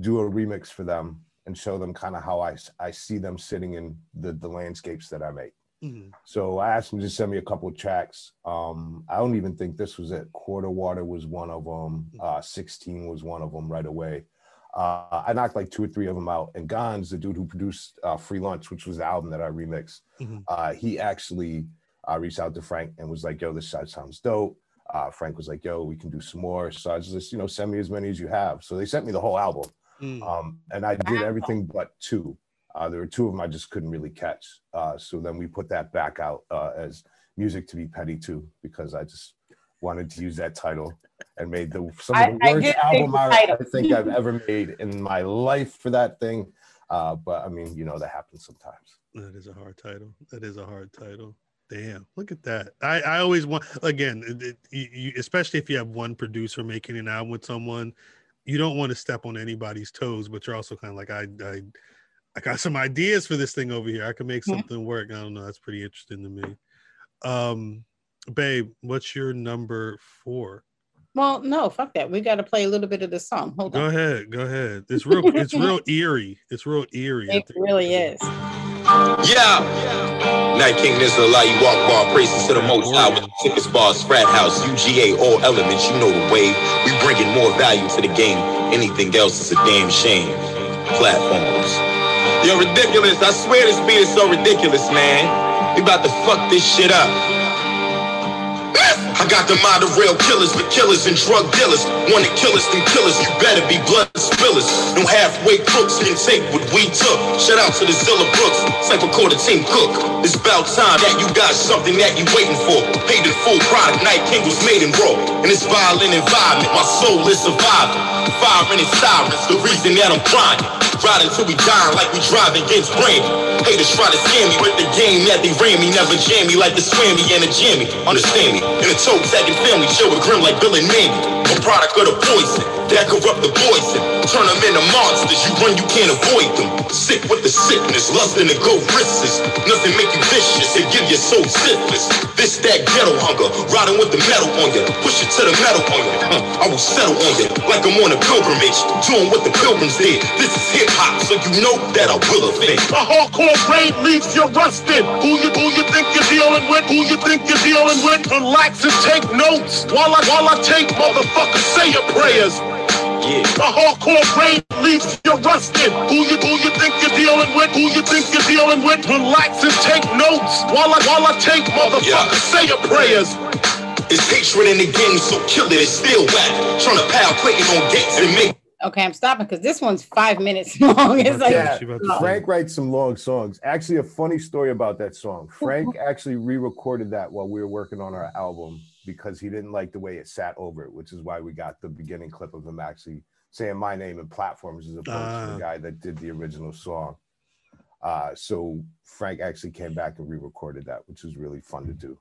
Speaker 3: do a remix for them and show them kind of how I, I see them sitting in the, the landscapes that I make.
Speaker 2: Mhm.
Speaker 3: So I asked him to send me a couple of tracks. Um, I don't even think this was it. Quarter Water was one of them. Uh, 16 was one of them right away. Uh, I knocked like two or three of them out. And Gonz, the dude who produced uh, Free Lunch, which was the album that I remixed,
Speaker 2: Mhm.
Speaker 3: uh, he actually uh, reached out to Frank and was like, yo, this side sounds dope. Uh, Frank was like, yo, we can do some more. So I was just, you know, send me as many as you have. So they sent me the whole album
Speaker 2: Mm.
Speaker 3: um, and I did everything but two. Uh, there were two of them I just couldn't really catch. Uh, so then we put that back out uh, as music to be petty too, because I just wanted to use that title and made the some of the
Speaker 1: I- I
Speaker 3: worst
Speaker 1: did
Speaker 3: album I,
Speaker 1: title.
Speaker 3: I think I've ever made in my life for that thing. Uh, but I mean, you know, that happens sometimes.
Speaker 2: That is a hard title. That is a hard title. Damn, look at that. I, I always want again, it, it- you, especially if you have one producer making an album with someone, you don't want to step on anybody's toes, but you're also kind of like, I, I, I got some ideas for this thing over here. I can make
Speaker 1: Mhm.
Speaker 2: something work. I don't know. That's pretty interesting to me. Um, babe, what's your number four?
Speaker 1: Well, no, fuck that. We got to play a little bit of the song. Hold
Speaker 2: Go
Speaker 1: on.
Speaker 2: Go ahead, go ahead. It's real. It's real eerie. It's real eerie.
Speaker 1: It really is.
Speaker 5: Yeah. Night King Israelite, you walk bar, praises to the most high with the sickest bars, frat house, UGA, all elements, you know the wave. We bringing more value to the game. Anything else is a damn shame. Platforms. You're ridiculous. I swear this beat is so ridiculous, man. We about to fuck this shit up. I got the mind of real killers, but killers and drug dealers. Wanna kill us, then killers. You better be blood spillers. No halfway crooks can take what we took. Shout out to the Zilla Brooks, Cypher Quarter Team Cook. It's about time that you got something that you waiting for. Paid in full product, Night King was made in raw. In this violent environment, my soul is surviving. Fire and sirens, the reason that I'm crying. Riding till we die like we driving against Brandy. Haters try to scam me with the game that they ran me. Never jam me like the swammy and the jammy. Understand me? In a toe tagging family, chill with grim like Bill and Mandy. A product of the poison that corrupt the poison. Turn them into monsters. You run, you can't avoid them. Sick with the sickness, lusting to go risks. Nothing make you vicious and give your soul syphilis. This that ghetto hunger, riding with the metal on you. Push it to the metal on you. I will settle on you like I'm on a pilgrimage, doing what the pilgrims did. This is hip hop, so you know that I will offend.
Speaker 6: A hardcore brain leaves you rusted. Who you who you think you're dealing with? Who you think you're dealing with? Relax and take notes while I while I take motherfuckers say your prayers.
Speaker 5: Yeah.
Speaker 6: A hardcore brain leaves you rusted. Who you who you think you're dealing with? Who you think you're dealing with? Relax and take notes while I while I take motherfuckers
Speaker 5: Yeah.
Speaker 6: say your prayers.
Speaker 5: It's hatred in the game, so kill it. It's still whack. Trying to pile Clayton on gates and make
Speaker 1: Okay, I'm stopping because this one's five minutes long. It's like,
Speaker 3: Yeah,
Speaker 2: She about to say.
Speaker 3: Frank writes some long songs. Actually, a funny story about that song. Frank actually re-recorded that while we were working on our album because he didn't like the way it sat over it, which is why we got the beginning clip of him actually saying my name in platforms as opposed to
Speaker 2: Ah.
Speaker 3: the guy that did the original song. Uh, so Frank actually came back and re-recorded that, which was really fun to do.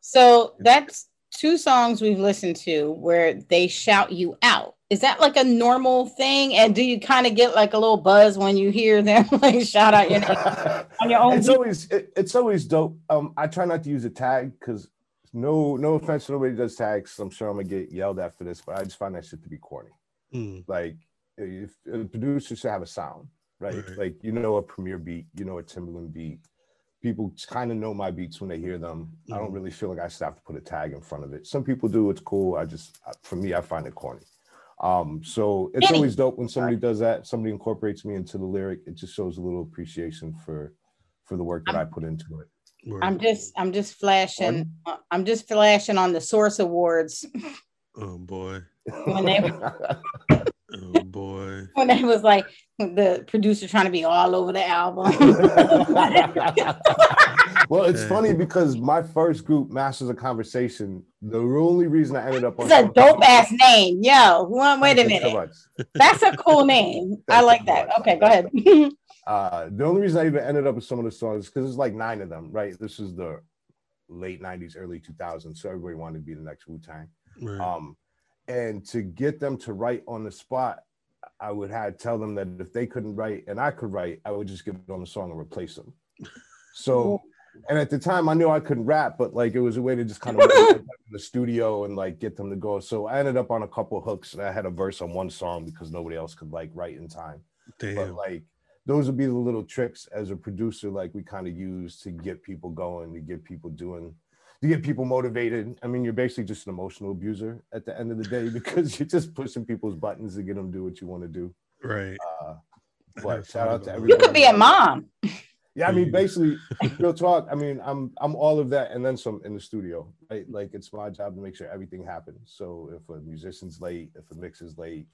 Speaker 1: so that's two songs we've listened to where they shout you out. Is that like a normal thing? And do you kind of get like a little buzz when you hear them like shout out your name on your own?
Speaker 3: it's always it- it's always dope. Um, I try not to use a tag because no no offense to nobody does tags. I'm sure I'm gonna get yelled at for this, but I just find that shit to be corny.
Speaker 2: Mm,
Speaker 3: Like if a producer should have a sound, right?
Speaker 2: Right.
Speaker 3: Like you know a Premier beat, you know a Timbaland beat. People kind of know my beats when they hear them. I don't
Speaker 2: Mhm.
Speaker 3: really feel like I should have to put a tag in front of it. Some people do. It's cool. I just for me, I find it corny. Um, so it's
Speaker 1: Kenny.
Speaker 3: always dope when somebody does that. Somebody incorporates me into the lyric. It just shows a little appreciation for for the work that i put into it.
Speaker 2: Word.
Speaker 1: I'm just I'm just flashing uh, I'm just flashing on the Source Awards
Speaker 2: Oh boy.
Speaker 1: when they
Speaker 2: Oh boy.
Speaker 1: when they was like the producer trying to be all over the album.
Speaker 3: well, it's
Speaker 2: Okay.
Speaker 3: funny because my first group, Masters of Conversation, the only reason I ended up on
Speaker 1: it's a dope ass name. Yo, one- wait a
Speaker 3: Thank so
Speaker 1: minute. That's a cool name. I like that. Okay, go ahead.
Speaker 3: Uh, the only reason I even ended up with some of the songs because there's like nine of them, right? This is the late 90s, early 2000s. So everybody wanted to be the next Wu Tang.
Speaker 2: Right.
Speaker 3: Um, and to get them to write on the spot, I would have tell them that if they couldn't write and I could write, I would just get on the song and replace them. So, and at the time I knew I couldn't rap, but like it was a way to just kind of in the studio and like get them to go. So I ended up on a couple hooks and I had a verse on one song because nobody else could like write in time. But like those would be the little tricks as a producer, like we kind of use to get people going, to get people doing, to get people motivated. I mean, you're basically just an emotional abuser at the end of the day because you're just pushing people's buttons to get them to do what you want to do.
Speaker 2: Right.
Speaker 3: Uh, but shout out to
Speaker 2: about
Speaker 3: everybody.
Speaker 1: You could be a mom.
Speaker 3: Yeah, I mean, basically, real talk. I mean, I'm I'm all of that and then some in the studio. Right? Like it's my job to make sure everything happens. So if a musician's late, if a mix is late,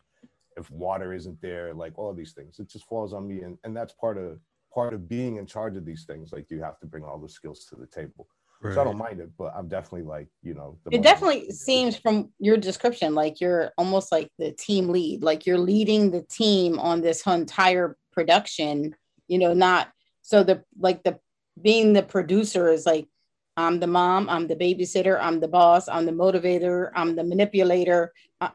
Speaker 3: if water isn't there, like all of these things. It just falls on me, and and that's part of part of being in charge of these things. Like you have to bring all the skills to the table. So I don't mind it, but I'm definitely like you know. the
Speaker 1: It definitely seems from your description like you're almost like the team lead, like you're leading the team on this entire production, you know, not so the like the being the producer is like I'm the mom, I'm the babysitter, I'm the boss, I'm the motivator, I'm the manipulator. Uh,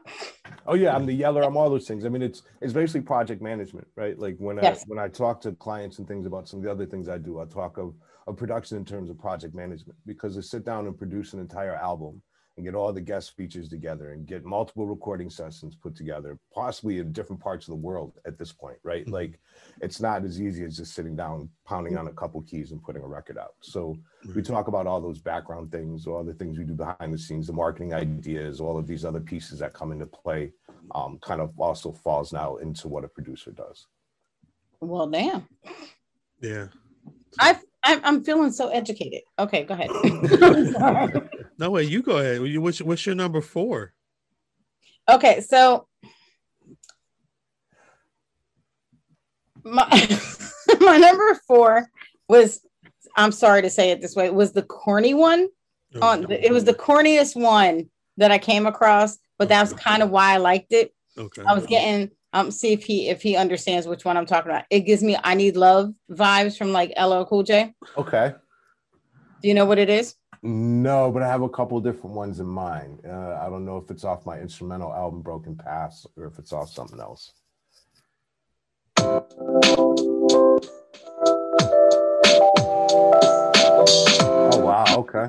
Speaker 3: Oh yeah, I'm the yeller. I'm all those things. I mean, it's it's basically project management, right? Like when
Speaker 1: Yes.
Speaker 3: I when I talk to clients and things about some of the other things I do, I talk of of production in terms of project management because to sit down and produce an entire album and get all the guest features together and get multiple recording sessions put together, possibly in different parts of the world at this point, right?
Speaker 2: Mhm.
Speaker 3: Like it's not as easy as just sitting down, pounding on a couple keys and putting a record out. So we talk about all those background things, all the things we do behind the scenes, the marketing ideas, all of these other pieces that come into play, um, kind of also falls now into what a producer does.
Speaker 1: well, damn.
Speaker 2: Yeah.
Speaker 1: I I'm, I'm feeling so educated. Okay, go ahead.
Speaker 2: No way. You go ahead. You- What's, what's your number four?
Speaker 1: Okay, so my my number four was I'm sorry to say it this way, was the corny one.
Speaker 2: Oh,
Speaker 1: On the, it was the corniest one that I came across, but that's kind of why I liked it.
Speaker 2: Okay.
Speaker 1: I was getting um see if he if he understands which one I'm talking about. It gives me I need love vibes from like LL Cool J.
Speaker 3: Okay.
Speaker 1: Do you know what it is?
Speaker 3: No, but I have a couple different ones in mind. Uh, I don't know if it's off my instrumental album Broken Paths or if it's off something else. Oh wow, okay.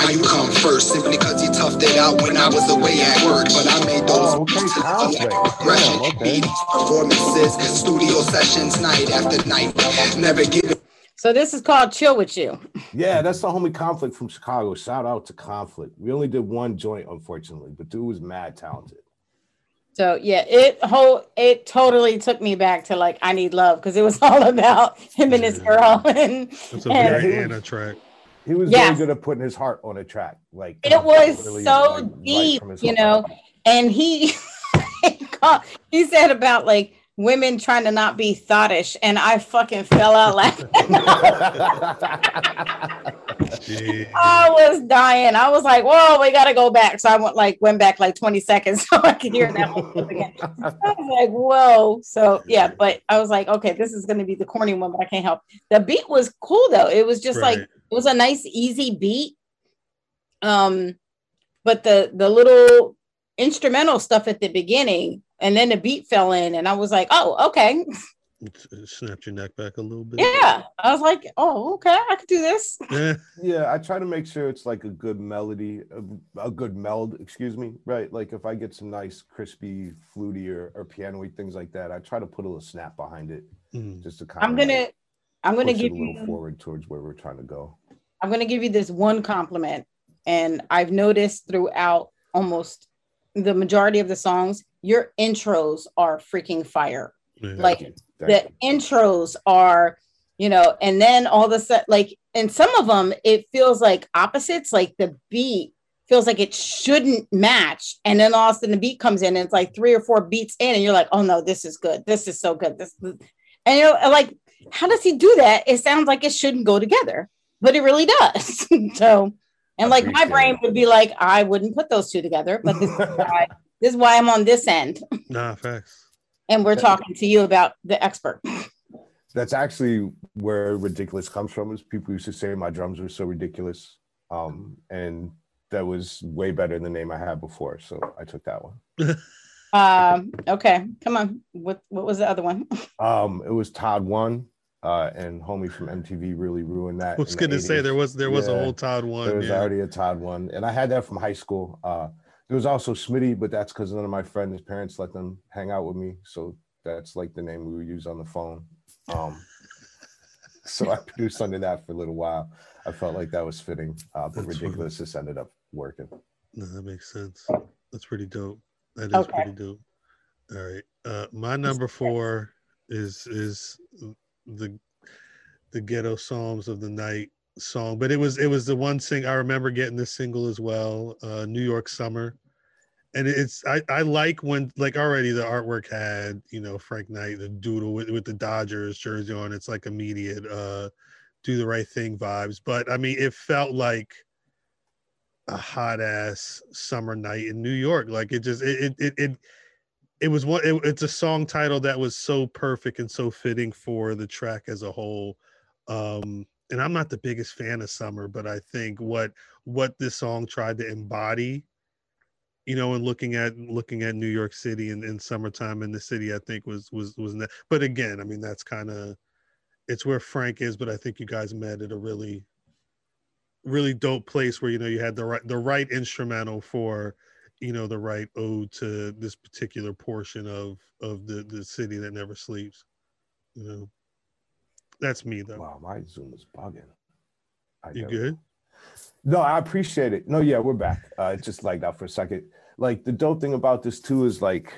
Speaker 7: Now you come first simply because you toughed it out when I was away at work. But I made those
Speaker 3: Oh, okay, conflict.
Speaker 7: progression,
Speaker 3: Damn, okay.
Speaker 7: meetings, performances, studio sessions, night after night. Never giving
Speaker 1: So this is called Chill with You.
Speaker 3: Yeah, that's the homie Conflict from Chicago. Shout out to Conflict. We only did one joint, unfortunately, but dude was mad talented.
Speaker 1: So yeah, it whole it totally took me back to like I need love because it was all about him and his girl and
Speaker 2: That's a
Speaker 1: and-
Speaker 2: very Anna track.
Speaker 3: He was
Speaker 1: Yes.
Speaker 3: really good at putting his heart on a track. Like
Speaker 1: it was
Speaker 3: really,
Speaker 1: so
Speaker 3: like, right
Speaker 1: deep,
Speaker 3: from his
Speaker 1: you know. And he he said about like women trying to not be thoughtish, and I fucking fell out laughing. I was dying. I was like, "Whoa, we gotta go back." So I went like went back like twenty seconds so I could hear that whole clip again. I was like, "Whoa!" So yeah, but I was like, "Okay, this is gonna be the corny one," but I can't help. The beat was cool though. It was just like
Speaker 2: Right.
Speaker 1: It was a nice, easy beat. Um, but the the little instrumental stuff at the beginning, and then the beat fell in, and I was like, "Oh, okay,
Speaker 2: Snapped your neck back a little bit.
Speaker 1: yeah." I was like, "Oh, okay, I could do this."
Speaker 2: Yeah.
Speaker 3: yeah, I try to make sure it's like a good melody, a, a good meld, excuse me, right? Like if I get some nice crispy, fluty or, or piano-y things like that, I try to put a little snap behind it
Speaker 2: Mm.
Speaker 3: just to kind
Speaker 1: I'm
Speaker 3: of
Speaker 1: gonna, I'm gonna
Speaker 3: push it
Speaker 1: give
Speaker 3: a little
Speaker 1: you.
Speaker 3: forward towards where we're trying to go.
Speaker 1: I'm going to give you this one compliment. And I've noticed throughout almost the majority of the songs, your intros are freaking fire.
Speaker 2: Yeah.
Speaker 1: Like the
Speaker 3: you.
Speaker 1: intros are, you know, and then all the set, like, and some of them, it feels like opposites, like the beat feels like it shouldn't match. And then all of a sudden the beat comes in and it's like three or four beats in, and you're like, oh no, this is good. This is so good. This, and you're like, how does he do that? It sounds like it shouldn't go together, but it really does. so, and like my brain would be like, I wouldn't put those two together, but this is why, this is why I'm on this end,
Speaker 2: Nah, facts.
Speaker 1: and we're talking to you about the expert.
Speaker 3: That's actually where ridiculous comes from. Is people used to say my drums were so ridiculous, um, and that was way better than the name I had before. So I took that one.
Speaker 1: Um, okay, come on. What what was the other one?
Speaker 3: Um, it was Todd One, uh, and homie from MTV really ruined that.
Speaker 2: I was gonna say there was there was a
Speaker 3: Yeah.
Speaker 2: whole Todd one.
Speaker 3: There was
Speaker 2: yeah.
Speaker 3: already a Todd One, and I had that from high school. Uh, there was also Smitty, but that's because none of my friends' parents let them hang out with me, so that's like the name we would use on the phone. Um, so I produced under that for a little while. I felt like that was fitting, uh, but
Speaker 2: That's funny.
Speaker 3: ridiculous just ended up working.
Speaker 2: No, that makes sense. That's pretty dope. That is
Speaker 1: Okay.
Speaker 2: pretty dope. All right. Uh, my number four is is the the ghetto psalms of the night song, but it was it was the one sing I remember getting this single as well, uh, New York Summer, and it's I I like when like already the artwork had you know Frank Knight the doodle with, with the Dodgers jersey on. It's like immediate uh, do the right thing vibes, but I mean it felt like a hot ass summer night in New York. Like it just it it it. it was what it, it's a song title that was so perfect and so fitting for the track as a whole um and i'm not the biggest fan of summer but i think what what this song tried to embody you know and looking at looking at new york city and in summertime in the city i think was was was ne- but again i mean that's kind of it's where frank is but i think you guys met at a really really dope place where you know you had the right the right instrumental for you know the right ode to this particular portion of of the the city that never sleeps you know that's me though
Speaker 3: Wow, my Zoom is bugging. I
Speaker 2: you
Speaker 3: know.
Speaker 2: good
Speaker 3: No, I appreciate it. No, yeah, we're back. Uh, it just lagged out for a second. Like the dope thing about this too is like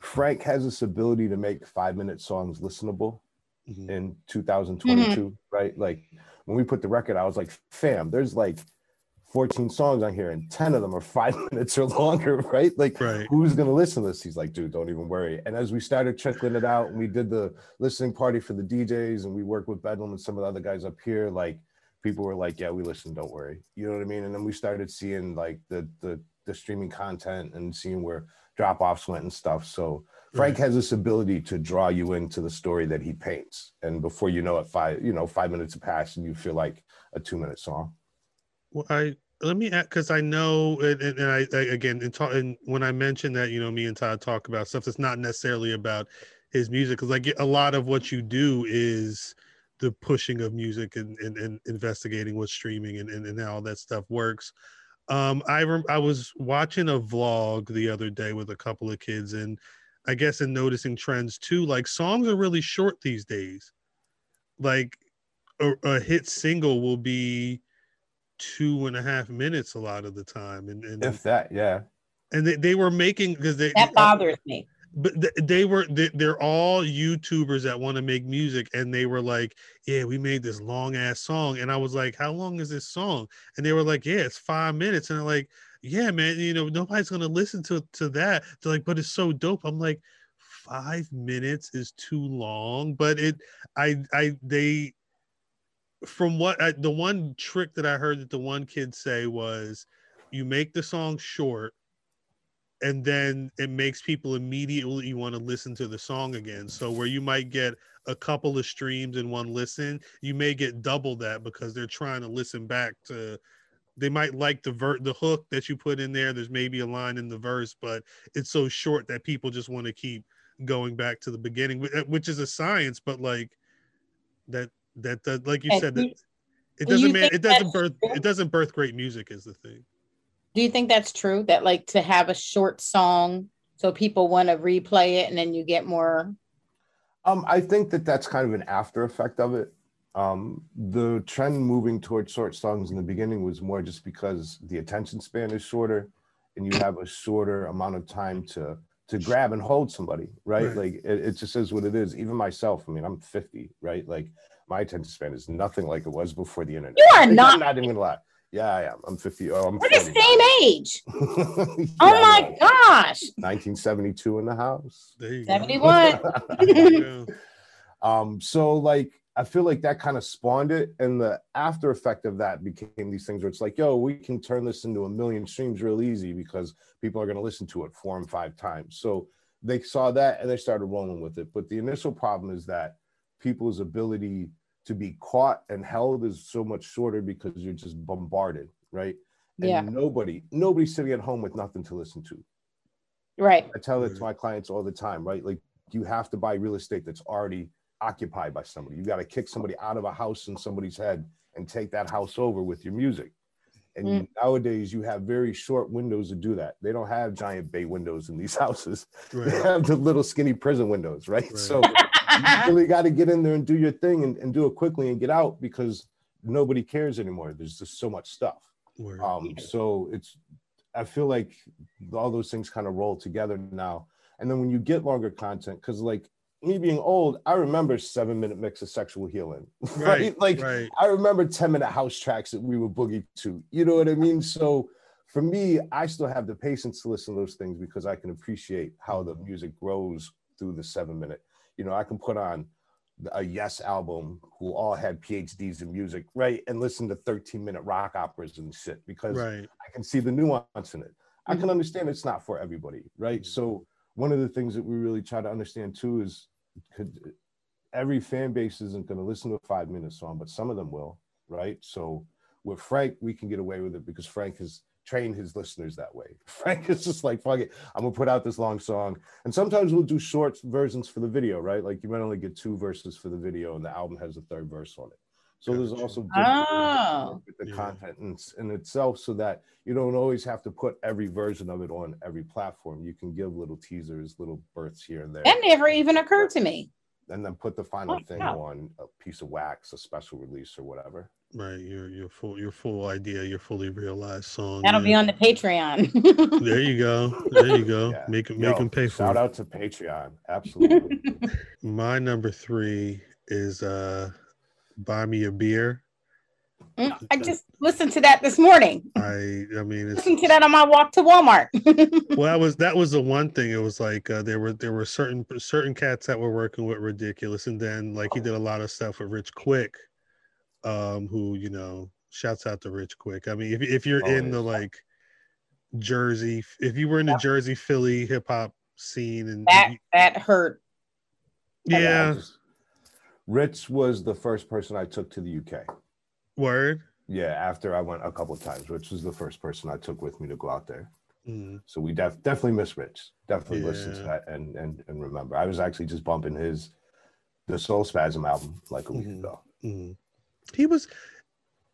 Speaker 3: Frank has this ability to make five minute songs listenable
Speaker 2: Mhm.
Speaker 3: in 2022, right? Like when we put the record, I was like, fam, there's like 14 songs on here and 10 of them are five minutes or longer, right? Like
Speaker 2: right
Speaker 3: who's gonna listen to this? He's like, dude, don't even worry. And as we started trickling it out, and we did the listening party for the DJs, and we worked with Bedlam and some of the other guys up here, like people were like, yeah, we listen, don't worry. You know what I mean? And then we started seeing like the the the streaming content and seeing where drop offs went and stuff. So Frank has this ability to draw you into the story that he paints, and before you know it, five you know five minutes have passed, and you feel like a two minute song.
Speaker 2: Well, I let me add because I know, and, and I, I again, and, talk, and when I mentioned that, you know, me and Todd talk about stuff that's not necessarily about his music, because like a lot of what you do is the pushing of music and, and, and investigating what's streaming and, and, and how all that stuff works. Um, I rem- I was watching a vlog the other day with a couple of kids, and I guess in noticing trends too, like songs are really short these days. Like a, a hit single will be two and a half minutes a lot of the time and and,
Speaker 3: If that, yeah.
Speaker 2: and they, they were making because they
Speaker 1: That bothers me.
Speaker 2: But they were they, they're all youtubers that want to make music and they were like yeah we made this long ass song. And i was like how long is this song? And they were like yeah it's five minutes. And i'm like yeah man you know nobody's gonna listen to to that. They're like but it's so dope. I'm like five minutes is too long? But it i i they from what I, the one trick that i heard that the one kid say was you make the song short and then it makes people immediately want to listen to the song again. So where you might get a couple of streams in one listen, you may get double that because they're trying to listen back to. They might like the ver- the hook that you put in there. There's maybe a line in the verse, but it's so short that people just want to keep going back to the beginning, which is a science. But like that that, that like you
Speaker 1: And
Speaker 2: said,
Speaker 1: you-
Speaker 2: that it doesn't man, it doesn't birth it doesn't birth great music is the thing.
Speaker 1: Do you think that's true? That like to have a short song so people want to replay it and then you get more
Speaker 3: Um, I think that that's kind of an after effect of it. Um, the trend moving towards short songs in the beginning was more just because the attention span is shorter, and you have a shorter amount of time to to grab and hold somebody, right?
Speaker 2: Right.
Speaker 3: Like it, it just is what it is. Even myself, I mean, I'm 50, right? Like my attention span is nothing like it was before the internet.
Speaker 1: You are
Speaker 3: I'm
Speaker 1: not.
Speaker 3: not even gonna lie. Yeah, I am. I'm 50. Oh, I'm
Speaker 1: We're the same age.
Speaker 3: Yeah,
Speaker 1: Oh my gosh.
Speaker 3: 1972 in the house.
Speaker 2: There you
Speaker 1: 71.
Speaker 2: There go.
Speaker 3: Um, so like I feel like that kind of spawned it, and the after effect of that became these things where it's like, yo, we can turn this into a million streams real easy because people are going to listen to it four and five times. So they saw that and they started rolling with it. But the initial problem is that people's ability to be caught and held is so much shorter because you're just bombarded, right? And
Speaker 1: Yeah.
Speaker 3: nobody, nobody's sitting at home with nothing to listen to.
Speaker 1: Right.
Speaker 3: I tell it to my clients all the time, right? Like you have to buy real estate that's already occupied by somebody. You got to kick somebody out of a house in somebody's head and take that house over with your music. And
Speaker 1: Mm.
Speaker 3: nowadays you have very short windows to do that. They don't have giant bay windows in these houses. They have the little skinny prison windows, right?
Speaker 2: Right.
Speaker 3: So you really got to get in there and do your thing and, and do it quickly and get out because nobody cares anymore. There's just so much stuff.
Speaker 2: Word.
Speaker 3: Um, so it's, I feel like all those things kind of roll together now. And then when you get longer content, because like me being old, I remember seven minute mix of sexual healing. Right.
Speaker 2: Right,
Speaker 3: Like
Speaker 2: right.
Speaker 3: I remember 10 minute house tracks that we would boogie to. You know what I mean? So for me, I still have the patience to listen to those things because I can appreciate how the music grows through the seven minute. You know, I can put on a Yes album who all had PhDs in music, right? And listen to 13 minute rock operas and shit because
Speaker 2: Right.
Speaker 3: I can see the nuance in it. I
Speaker 1: Mm-hmm.
Speaker 3: can understand it's not for everybody, right? So one of the things that we really try to understand too is could every fan base isn't going to listen to a five minute song, but some of them will, right? So with Frank, we can get away with it because Frank has trained his listeners that way. Frank is just like, fuck it, I'm gonna put out this long song. And sometimes we'll do short versions for the video, right? Like you might only get two verses for the video and the album has a third verse on it. So there's also
Speaker 1: Oh.
Speaker 3: with the
Speaker 2: Yeah.
Speaker 3: content in, in itself so that you don't always have to put every version of it on every platform. You can give little teasers, little births here and there,
Speaker 1: That never even occurred to me.
Speaker 3: and then put the final
Speaker 1: Oh,
Speaker 3: thing
Speaker 1: wow.
Speaker 3: on a piece of wax, a special release or whatever.
Speaker 2: Right. Your your full your full idea, your fully realized song.
Speaker 1: That'll be on the Patreon.
Speaker 2: There you go. There you go.
Speaker 3: Yeah.
Speaker 2: Make
Speaker 3: Yo,
Speaker 2: make them pay for
Speaker 3: Shout
Speaker 2: it.
Speaker 3: out to Patreon. Absolutely.
Speaker 2: My number three is uh buy me a beer.
Speaker 1: Mm, I just listened to that this morning.
Speaker 2: I I mean it's
Speaker 1: Listened to that on my walk to Walmart.
Speaker 2: well that was that was the one thing. It was like uh, there were there were certain certain cats that were working with ridiculous, and then like he did a lot of stuff with Rich Quick, um, who you know shouts out to Rich Quick. I mean if if you're in the like Jersey, if you were in the Jersey Philly hip hop scene, and
Speaker 1: that that hurt.
Speaker 3: I
Speaker 2: yeah,
Speaker 3: just- Rich was the first person I took to the UK.
Speaker 2: word.
Speaker 3: Yeah, after I went a couple of times, Rich was the first person I took with me to go out there.
Speaker 2: Mm,
Speaker 3: So we def- definitely miss Rich. Definitely listen to that and, and and remember. I was actually just bumping his the Soul Spasm album like a week
Speaker 2: Mhm.
Speaker 3: ago.
Speaker 2: mm. He was.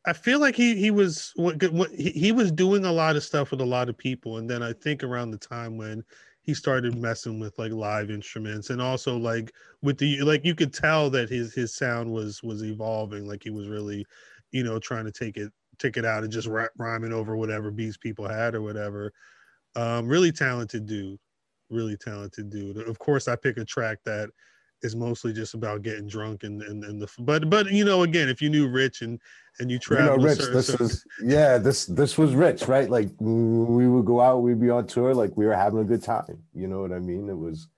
Speaker 2: I feel like he he was what, what he, he was doing a lot of stuff with a lot of people, and then I think around the time when he started messing with like live instruments and also like with the like you could tell that his his sound was was evolving. Like he was really you know trying to take it take it out and just ri- rhyming over whatever beats people had or whatever. Um really talented dude. Really talented dude. Of course i pick a track that is mostly just about getting drunk and and, and the but but you know again if you knew rich and and you
Speaker 3: You
Speaker 2: travel
Speaker 3: know, Rich,
Speaker 2: certain-
Speaker 3: this
Speaker 2: certain-
Speaker 3: was yeah, this this was Rich, right? Like we would go out, we'd be on tour, like we were having a good time. You know what I mean? It was,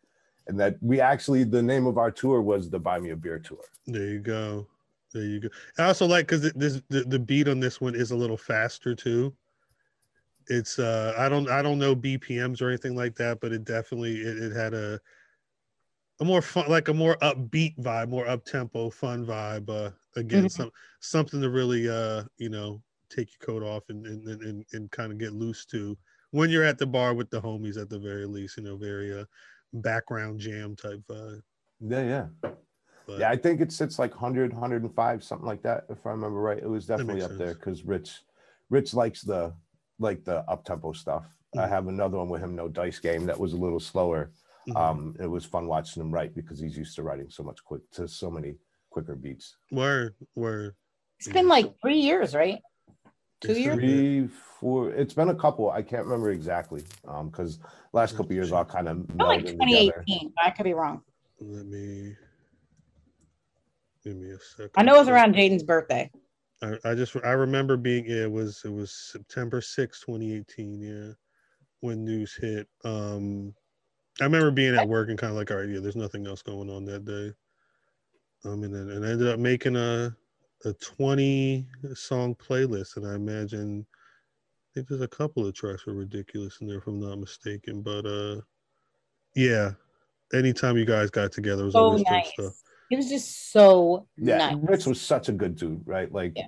Speaker 3: and that we actually the name of our tour was the Buy Me a Beer tour.
Speaker 2: There you go. There you go. I also like because this the, the beat on this one is a little faster too. It's uh I don't I don't know BPMs or anything like that, but it definitely it, it had a a more fun like a more upbeat vibe, more up tempo, fun vibe. Uh again,
Speaker 1: Mhm.
Speaker 2: some something to really uh you know take your coat off and and, and, and, kind of get loose to when you're at the bar with the homies at the very least, you know, very uh background jam type vibe.
Speaker 3: Yeah, yeah,
Speaker 2: But,
Speaker 3: yeah. I think it sits like 100, 105, something like that, if I remember right. It was definitely up there because Rich, Rich likes the like the up tempo stuff. I
Speaker 2: Mhm.
Speaker 3: have another one with him, No Dice Game, that was a little slower.
Speaker 2: Mhm.
Speaker 3: Um, it was fun watching him write because he's used to writing so much quick to so many quicker beats.
Speaker 2: word, word.
Speaker 1: It's been like three years, right? Two
Speaker 2: It's
Speaker 1: years?
Speaker 2: been-
Speaker 3: three, four. It's been a couple. I can't remember exactly. Um, because last couple years all kind of
Speaker 1: I like
Speaker 3: melded together.
Speaker 1: 2018. I could be wrong.
Speaker 2: Let me give me a second.
Speaker 1: I know it was around Jaden's birthday.
Speaker 2: I, I just I remember being yeah, it was it was September 6, 2018, yeah, when news hit. Um I remember being at work and kind of like, all right, yeah, there's nothing else going on that day. Um and then and I ended up making a a 20 song playlist and I imagine I think there's a couple of tracks were ridiculous in there if I'm not mistaken. But uh yeah. Anytime you guys got together it was
Speaker 1: So
Speaker 2: always dope
Speaker 1: nice.
Speaker 2: stuff.
Speaker 1: It was just so
Speaker 3: Yeah,
Speaker 1: nice.
Speaker 3: Rich was such a good dude, right? Like
Speaker 1: Yeah.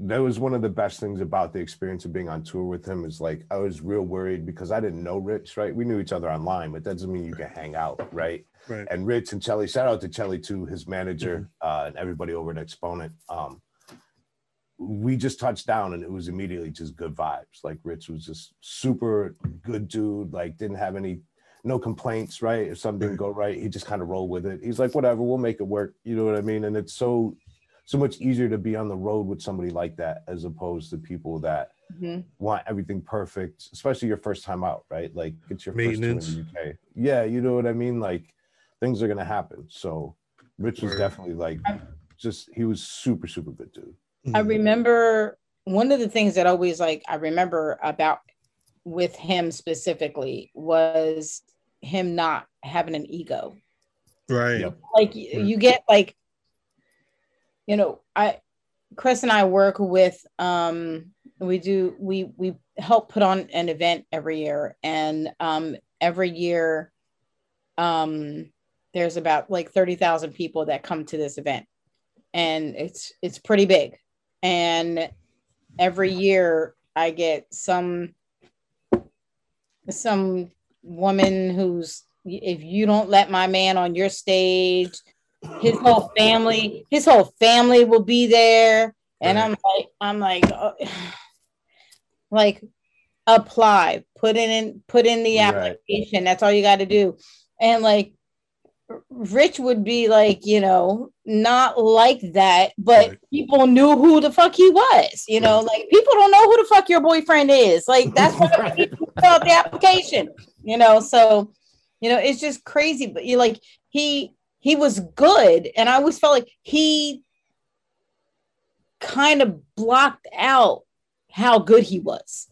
Speaker 3: That was one of the best things about the experience of being on tour with him is like I was real worried because I didn't know Rich, right? We knew each other online, but that doesn't mean you can hang out, right?
Speaker 2: Right.
Speaker 3: And Rich and Chelly, shout out to Chelly too, his manager,
Speaker 2: Mm-hmm.
Speaker 3: uh, and everybody over at Exponent. Um, we just touched down and it was immediately just good vibes. Like Rich was just super good dude, like didn't have any no complaints, right? If something didn't go right, he just kind of rolled with it. He's like, whatever, we'll make it work. You know what I mean? And it's so so much easier to be on the road with somebody like that as opposed to people that
Speaker 1: Mhm.
Speaker 3: want everything perfect, especially your first time out, right? Like it's your first
Speaker 2: Maintenance.
Speaker 3: tour in the UK. Yeah, you know what I mean? Like things are gonna happen. So Rich was definitely like just he was super, super good dude.
Speaker 1: I
Speaker 2: Mhm.
Speaker 1: remember one of the things that always like I remember about with him specifically was him not having an ego.
Speaker 2: Right.
Speaker 1: Like y-
Speaker 2: Right.
Speaker 1: you get like you know, I Chris and I work with um we do we we help put on an event every year and um every year um there's about like 30,000 people that come to this event. And it's it's pretty big. And every year i get some some woman who's if you don't let my man on your stage his whole family his whole family will be there and i'm like i'm like oh, like apply put in in put in the
Speaker 3: Right.
Speaker 1: application that's all you got to do and like Rich would be like, you know, not like that, but
Speaker 2: Right.
Speaker 1: people knew who the fuck he was. You know, like people don't know who the fuck your boyfriend is. Like that's why
Speaker 3: Right.
Speaker 1: people fill out the application. You know, so you know it's just crazy. But you like he he was good, and I always felt like he kind of blocked out how good he was.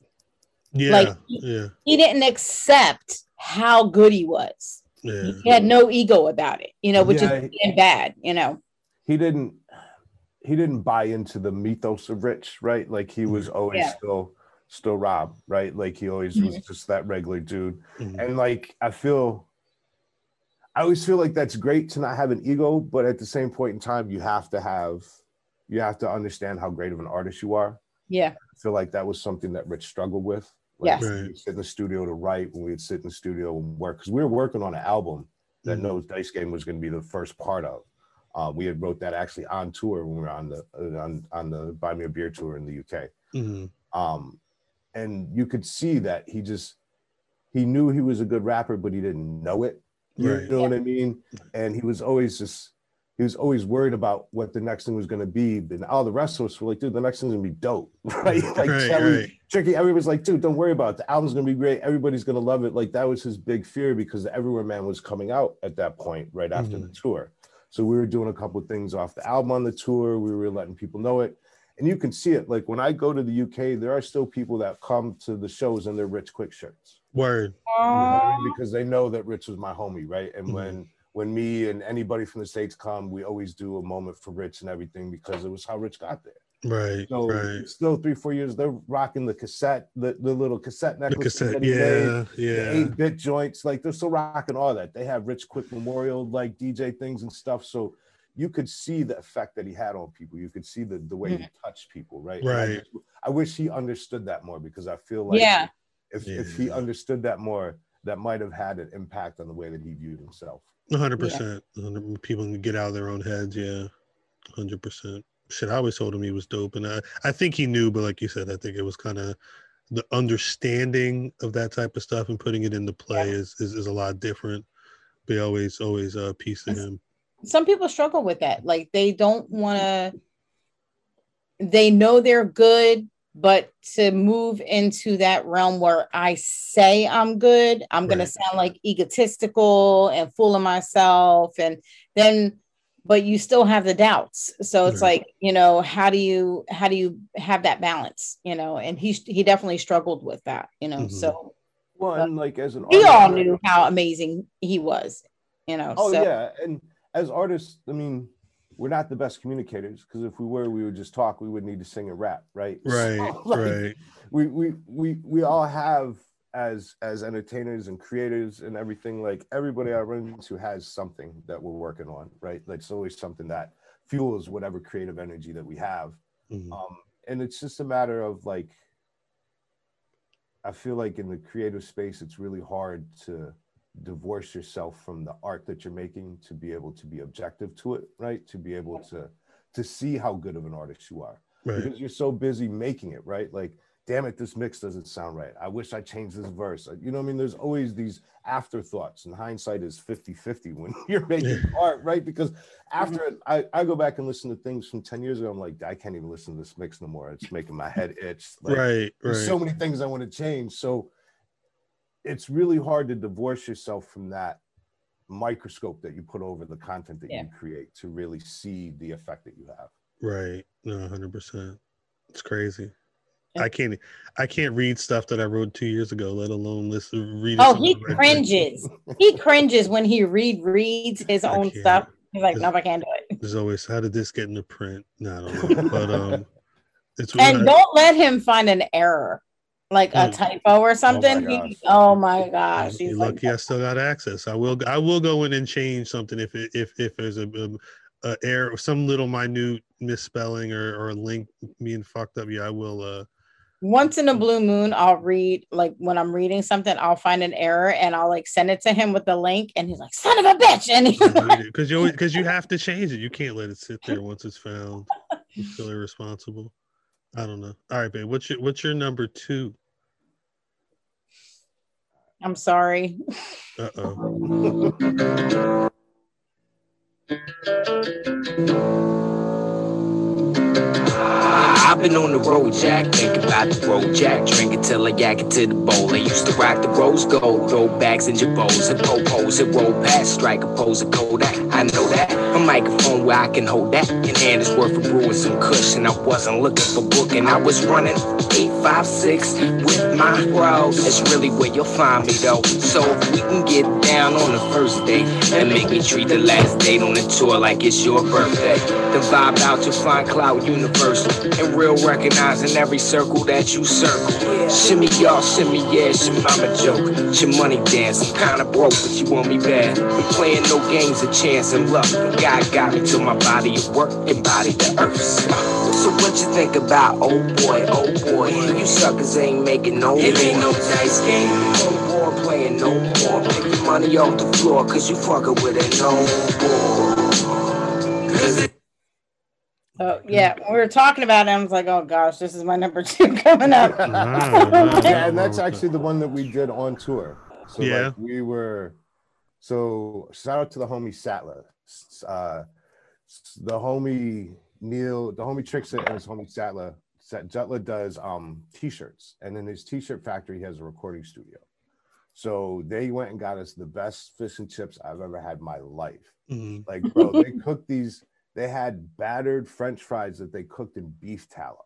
Speaker 2: Yeah.
Speaker 1: Like-
Speaker 2: yeah.
Speaker 1: He didn't accept how good he was.
Speaker 2: Yeah.
Speaker 1: He had no ego about it. You know, which
Speaker 3: Yeah,
Speaker 1: is being bad. You know.
Speaker 3: he didn't he didn't buy into the mythos of rich right like he was always
Speaker 1: Yeah.
Speaker 3: still still rob right like he always was just that regular dude
Speaker 2: Mhm.
Speaker 3: and like i feel i always feel like that's great to not have an ego but at the same point in time you have to have you have to understand how great of an artist you are
Speaker 1: Yeah.
Speaker 3: i feel like that was something that rich struggled with like
Speaker 1: Yes.
Speaker 3: when we'd sit in the studio to write when we'd sit in the studio and work because we were working on an album that
Speaker 2: Mhm.
Speaker 3: No Dice Game was going to be the first part of. Uh, we had wrote that actually on tour when we were on the uh, on on the Buy Me a Beer tour in the UK.
Speaker 2: Mhm.
Speaker 3: Um, and you could see that he just he knew he was a good rapper, but he didn't know it. You
Speaker 2: Right.
Speaker 3: know what I mean? And he was always just he was always worried about what the next thing was going to be. And all the rest of us were like, dude, the next thing's gonna be dope, right? Like
Speaker 2: Right,
Speaker 3: Kelly,
Speaker 2: right.
Speaker 3: Tricky, everybody's like, dude, don't worry about it. The album's gonna be great. Everybody's gonna love it. Like that was his big fear because the Everywhere Man was coming out at that point, right after the mm-hmm. tour. So we were doing a couple of things off the album on the tour. We were letting people know it. And you can see it. Like when I go to the UK, there are still people that come to the shows in their Rich Quick shirts.
Speaker 2: Word.
Speaker 3: You know what I mean? Because they know that Rich was my homie, right? And
Speaker 2: Mhm.
Speaker 3: when when me and anybody from the States come, we always do a moment for Rich and everything because it was how Rich got there.
Speaker 2: Right.
Speaker 3: So
Speaker 2: right.
Speaker 3: still three, four years, they're rocking the cassette, the, the little cassette
Speaker 2: The
Speaker 3: necklace.
Speaker 2: cassette. Yeah. Yeah.
Speaker 3: Eight bit joints, like they're still rocking all that. They have Rich Quick Memorial like DJ things and stuff. So you could see the effect that he had on people. You could see the the way he touched people, right? And I
Speaker 2: Right.
Speaker 3: just- I, wish he understood that more because I feel like
Speaker 1: Yeah.
Speaker 3: If if he understood that more, that might have had an impact on the way that he viewed himself.
Speaker 2: hundred percent. People can get out of their own heads. Yeah. Hundred percent. Shit, I always told him he was dope, and I, I think he knew, but like you said, I think it was kind of the understanding of that type of stuff and putting it into play is, is is a lot different. They always always uh piece to him.
Speaker 1: some people struggle with that like they don't want to they know they're good but to move into that realm where i say i'm good i'm going to sound like egotistical and full of myself and then but you still have the doubts so it's
Speaker 2: Right.
Speaker 1: like you know how do you how do you have that balance you know and he he definitely struggled with that you know
Speaker 2: Mhm.
Speaker 1: so
Speaker 3: Well, and like as an
Speaker 1: we
Speaker 3: artist,
Speaker 1: all
Speaker 3: right?
Speaker 1: knew how amazing he was you know
Speaker 3: Oh
Speaker 1: so
Speaker 3: yeah, and as artists, I mean, we're not the best communicators because if we were, we would just talk. We would need to sing and rap, right?
Speaker 2: Right.
Speaker 3: So, like,
Speaker 2: right.
Speaker 3: We we we we all have as as entertainers and creators and everything. Like everybody I run into has something that we're working on, right? Like it's always something that fuels whatever creative energy that we have.
Speaker 2: Mhm.
Speaker 3: Um, and it's just a matter of like, I feel like in the creative space, it's really hard to divorce yourself from the art that you're making to be able to be objective to it, right? To be able to to see how good of an artist you are
Speaker 2: Right.
Speaker 3: because you're so busy making it, right? Like damn it, this mix doesn't sound right. I wish I changed this verse. You know I mean? There's always these afterthoughts, and hindsight is 50 50 when you're making art, right? Because mm-hmm. after it, I, I go back and listen to things from 10 years ago. I'm like, I can't even listen to this mix no more. It's making my head itch. Like,
Speaker 2: right,
Speaker 3: there's
Speaker 2: right.
Speaker 3: so many things I want to change. So it's really hard to divorce yourself from that microscope that you put over the content that
Speaker 1: Yeah.
Speaker 3: you create to really see the effect that you have.
Speaker 2: Right. No, hundred percent. It's crazy. I can't. I can't read stuff that I wrote two years ago, let alone listen. Read.
Speaker 1: Oh, he cringes. He cringes when he read reads his
Speaker 2: I
Speaker 1: own
Speaker 2: can't.
Speaker 1: stuff. He's like,
Speaker 2: It's-
Speaker 1: no, I can't do it.
Speaker 2: There's always how did this get into print? No, I don't know. But um, it's
Speaker 1: And
Speaker 2: I-
Speaker 1: don't let him find an error, like a
Speaker 2: Mm.
Speaker 1: typo or something.
Speaker 3: gosh.
Speaker 1: He- Oh my gosh.
Speaker 2: You're
Speaker 1: He's like,
Speaker 2: lucky I still got access. I will. I will go in and change something if it, if if there's a, a, a error, or some little minute misspelling or or a link being fucked up. Yeah, I will. Uh,
Speaker 1: once in a blue moon, I'll read like when I'm reading something, I'll find an error and I'll like send it to him with the link, and he's like, "Son of a bitch!" And he's like,
Speaker 2: because you because you have to change it. You can't let it sit there once it's found. You're feel irresponsible. I don't know. All right, babe. What's your what's your number two?
Speaker 1: "I'm sorry."
Speaker 2: Uh oh.
Speaker 8: I've been on the road, Jack. Think about the road, Jack. Drink it till I yak it to the bowl. I used to rock the rose gold, throw bags and jabos and popos and roll past, strike a pose of Kodak. I know that. A microphone where I can hold that. In hand is worth of brewing some cushion. I wasn't looking for booking. I was running 856 with my bros. That's really where you'll find me though. So if we can get down on the first date and make me treat the last date on the tour like it's your birthday. Then vibe out to find cloud universal and real recognizing every circle that you circle. Shimmy y'all, shimmy yeah, it's your mama joke. It's your money dance. I'm kinda broke, but you want me bad. I'm playing no games of chance and luck. God got me to my body of work, embody the earth. So what you think about oh boy, oh boy? You suckers ain't making no It ain't no dice game. No more playing no more. Pick your money off the floor, cause you fucking with it no more. Cause it
Speaker 1: So yeah, when we were talking about it, I was like, "Oh gosh, this is my number two coming up."
Speaker 3: Yeah, and that's actually the one that we did on tour. So
Speaker 2: Yeah.
Speaker 3: like we were so shout out to the homie Sattler. Uh the homie Neil, the homie Trickster and his homie Sattler. Sat- Jutla does um t-shirts and in his t-shirt factory he has a recording studio. So they went and got us the best fish and chips I've ever had in my life.
Speaker 2: Mhm.
Speaker 3: Like, bro, they cooked these, they had battered French fries that they cooked in beef tallow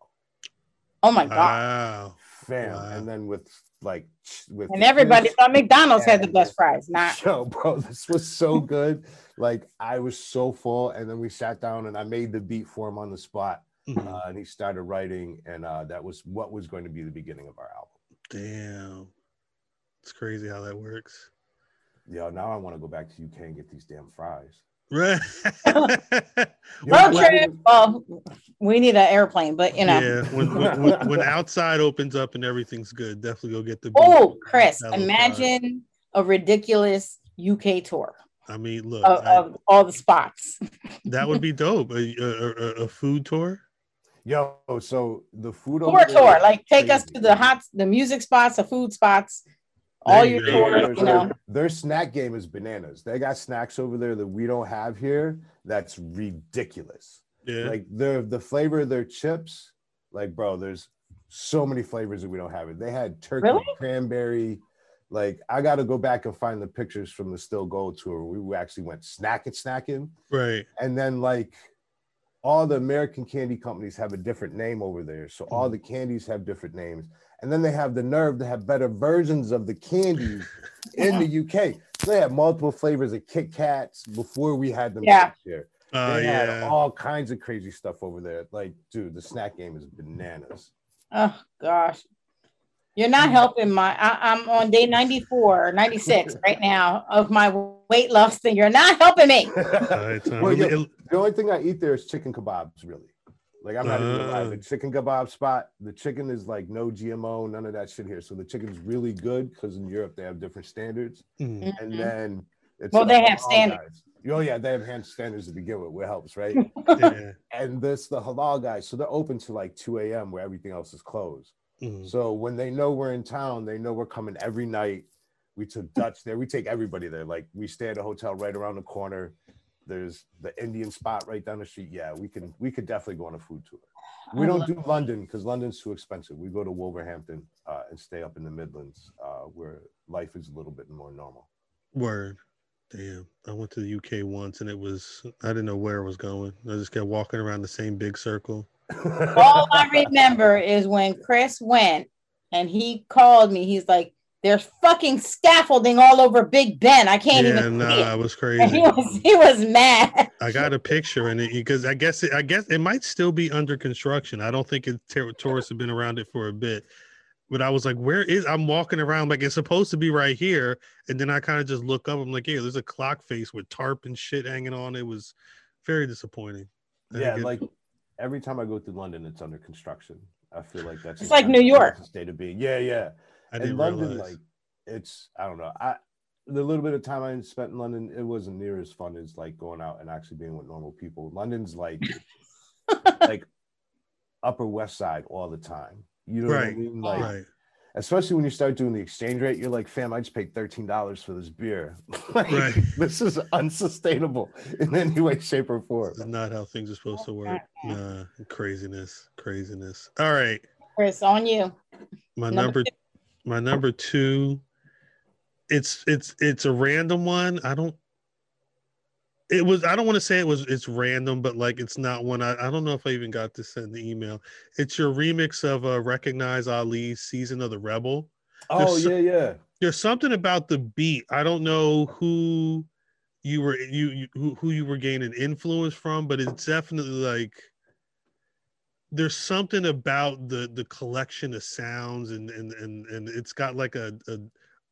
Speaker 1: oh my god!
Speaker 2: Wow.
Speaker 3: fam,
Speaker 2: Wow.
Speaker 3: and then with like with
Speaker 1: And everybody
Speaker 3: fish.
Speaker 1: thought McDonald's had the best fries. Not
Speaker 3: Yo, bro, this was so good. Like I was so full, and then we sat down and I made the beat for him on the spot,
Speaker 2: Mhm.
Speaker 3: uh, and he started writing, and uh, that was what was going to be the beginning of our album.
Speaker 2: Damn. It's crazy how that works.
Speaker 3: Yo, now I want to go back to UK and get these damn fries.
Speaker 2: Right.
Speaker 3: Yo,
Speaker 1: road trip. Well, we need an airplane, but you know.
Speaker 2: yeah. When, when, when, when outside opens up and everything's good, definitely go get the.
Speaker 1: Oh. Chris, imagine a ridiculous UK tour
Speaker 2: I mean, look,
Speaker 1: of,
Speaker 2: I-
Speaker 1: of all the spots.
Speaker 2: that would be dope. A, a, a, a food tour.
Speaker 3: Yo, so the food
Speaker 1: Tour tour, like take us to the hot, the music spots, the food spots, all your
Speaker 2: you go.
Speaker 1: tours.
Speaker 3: Their-
Speaker 1: You know,
Speaker 3: their snack game is bananas. They got snacks over there that we don't have here. That's ridiculous.
Speaker 2: Yeah.
Speaker 3: Like the the flavor of their chips, like bro, there's so many flavors that we don't have. It. They had turkey,
Speaker 1: Really?
Speaker 3: cranberry. Like I got to go back and find the pictures from the Still Gold tour. We actually went snack snacking, snacking,
Speaker 2: right.
Speaker 3: and then like all the American candy companies have a different name over there. So all
Speaker 2: Mm-hmm.
Speaker 3: the candies have different names. And then they have the nerve to have better versions of the candies in the UK. So they had multiple flavors of Kit Kats before we had them
Speaker 1: Yeah.
Speaker 3: here.
Speaker 2: Uh,
Speaker 3: They had
Speaker 2: yeah.
Speaker 3: all kinds of crazy stuff over there. Like, dude, the snack game is bananas.
Speaker 1: oh gosh, you're not helping my. I, I'm on day 94, 96 right now of my weight loss thing. You're not helping me.
Speaker 3: Well, yeah, the only thing I eat there is chicken kebabs, really. Like I'm not even gonna. The
Speaker 2: Uh.
Speaker 3: chicken kebab spot, the chicken is like no GMO, none of that shit here. So the chicken's really good because in Europe they have different standards.
Speaker 2: mm,
Speaker 3: And
Speaker 1: Mhm.
Speaker 3: then it's
Speaker 1: Well,
Speaker 3: uh,
Speaker 1: they have standards.
Speaker 3: guys. Oh yeah, they have hand standards to begin with, what helps, right?
Speaker 2: yeah.
Speaker 3: and this the halal guys, so they're open to like 2 a.m. where everything else is closed.
Speaker 2: Mhm.
Speaker 3: So when they know we're in town, they know we're coming every night. We took Dutch there. We take everybody there. Like we stay at a hotel right around the corner. There's the Indian spot right down the street. Yeah, we can we could definitely go on a food tour. We
Speaker 1: I
Speaker 3: don't
Speaker 1: love-
Speaker 3: do London because London's too expensive. We go to Wolverhampton uh, and stay up in the Midlands uh, where life is a little bit more normal.
Speaker 2: Word. Damn. I went to the UK once and it was I didn't know where I was going. I just kept walking around the same big circle.
Speaker 1: All I remember is when Chris went and he called me. He's like, "There's fucking scaffolding all over Big Ben. I can't
Speaker 2: yeah,
Speaker 1: even."
Speaker 2: nah,
Speaker 1: see
Speaker 2: it
Speaker 1: it."
Speaker 2: was
Speaker 1: And he
Speaker 2: crazy.
Speaker 1: was he was mad.
Speaker 2: I got a picture in it because I guess it, I guess it might still be under construction. I don't think it ter- tourists have been around it for a bit. But I was like, where is I'm walking around like it's supposed to be right here. And then I kind of just look up. I'm like, yeah, there's a clock face with tarp and shit hanging on. It was very disappointing. I
Speaker 3: yeah,
Speaker 2: it-
Speaker 3: like every time I go through London, it's under construction. I feel like that's
Speaker 1: It's
Speaker 3: just
Speaker 1: like New York.
Speaker 3: state of being. Yeah, yeah.
Speaker 2: I
Speaker 3: in
Speaker 2: didn't
Speaker 3: London,
Speaker 2: realize.
Speaker 3: like it's I don't know. I the little bit of time I spent in London, it wasn't near as fun as like going out and actually being with normal people. London's like like Upper West Side all the time. You know what I mean? Like
Speaker 2: right.
Speaker 3: especially when you start doing the exchange rate, you're like, fam, I just paid thirteen dollars for this beer. like,
Speaker 2: Right.
Speaker 3: This is unsustainable in any way, shape, or form.
Speaker 2: This is not how things are supposed to work. Nah, craziness, craziness. All right.
Speaker 1: Chris, on you.
Speaker 2: My
Speaker 1: Number
Speaker 2: number, my number two. It's it's it's a random one. I don't. It was. I don't want to say it was. It's random, but like it's not one. I, I don't know if I even got to send the email. It's your remix of uh, "Recognize Ali's Season of the Rebel."
Speaker 3: Oh
Speaker 2: There's
Speaker 3: yeah, yeah.
Speaker 2: There's something about the beat. I don't know who you were you, you who, who you were gaining influence from, but it's definitely like there's something about the the collection of sounds and and and, and it's got like a, a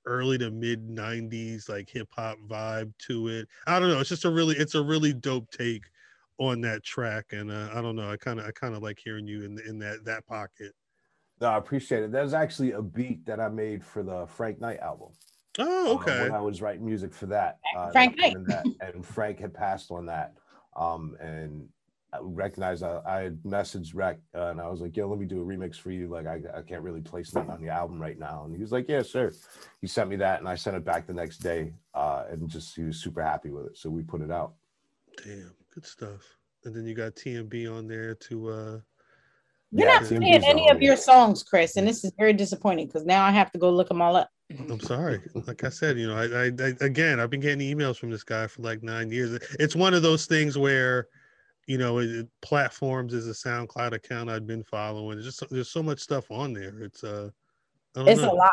Speaker 2: early to mid 90s like hip hop vibe to it i don't know it's just a really it's a really dope take on that track and uh, i don't know i kind of i kind of like hearing you in in that that pocket
Speaker 3: No, I appreciate it. There's actually a beat that I made for the Frank Knight album.
Speaker 2: oh
Speaker 3: uh,
Speaker 2: okay
Speaker 3: when I was writing music for that. Uh,
Speaker 1: Frank
Speaker 3: that-
Speaker 1: Knight.
Speaker 3: and that, and Frank had passed on that. Um, and I recognized I, I had messaged Rec uh, and I was like, yo, let me do a remix for you. Like, I, I can't really place nothing on the album right now. And he was like, yeah, sure. He sent me that and I sent it back the next day. Uh, and just, he was super happy with it. So we put it out.
Speaker 2: damn good stuff and then you got tmb on there to uh
Speaker 1: You're
Speaker 2: Yeah,
Speaker 1: not
Speaker 3: TMZ
Speaker 1: playing any of your songs, Chris, and this is very disappointing because now I have to go look them all up.
Speaker 2: I'm sorry. Like I said, you know, I, I, I again, I've been getting emails from this guy for like nine years. It's one of those things where, you know, it, it- platforms is a SoundCloud account I've been following. It's just there's so much stuff on there. It's uh,
Speaker 1: It's
Speaker 2: know.
Speaker 1: a lot.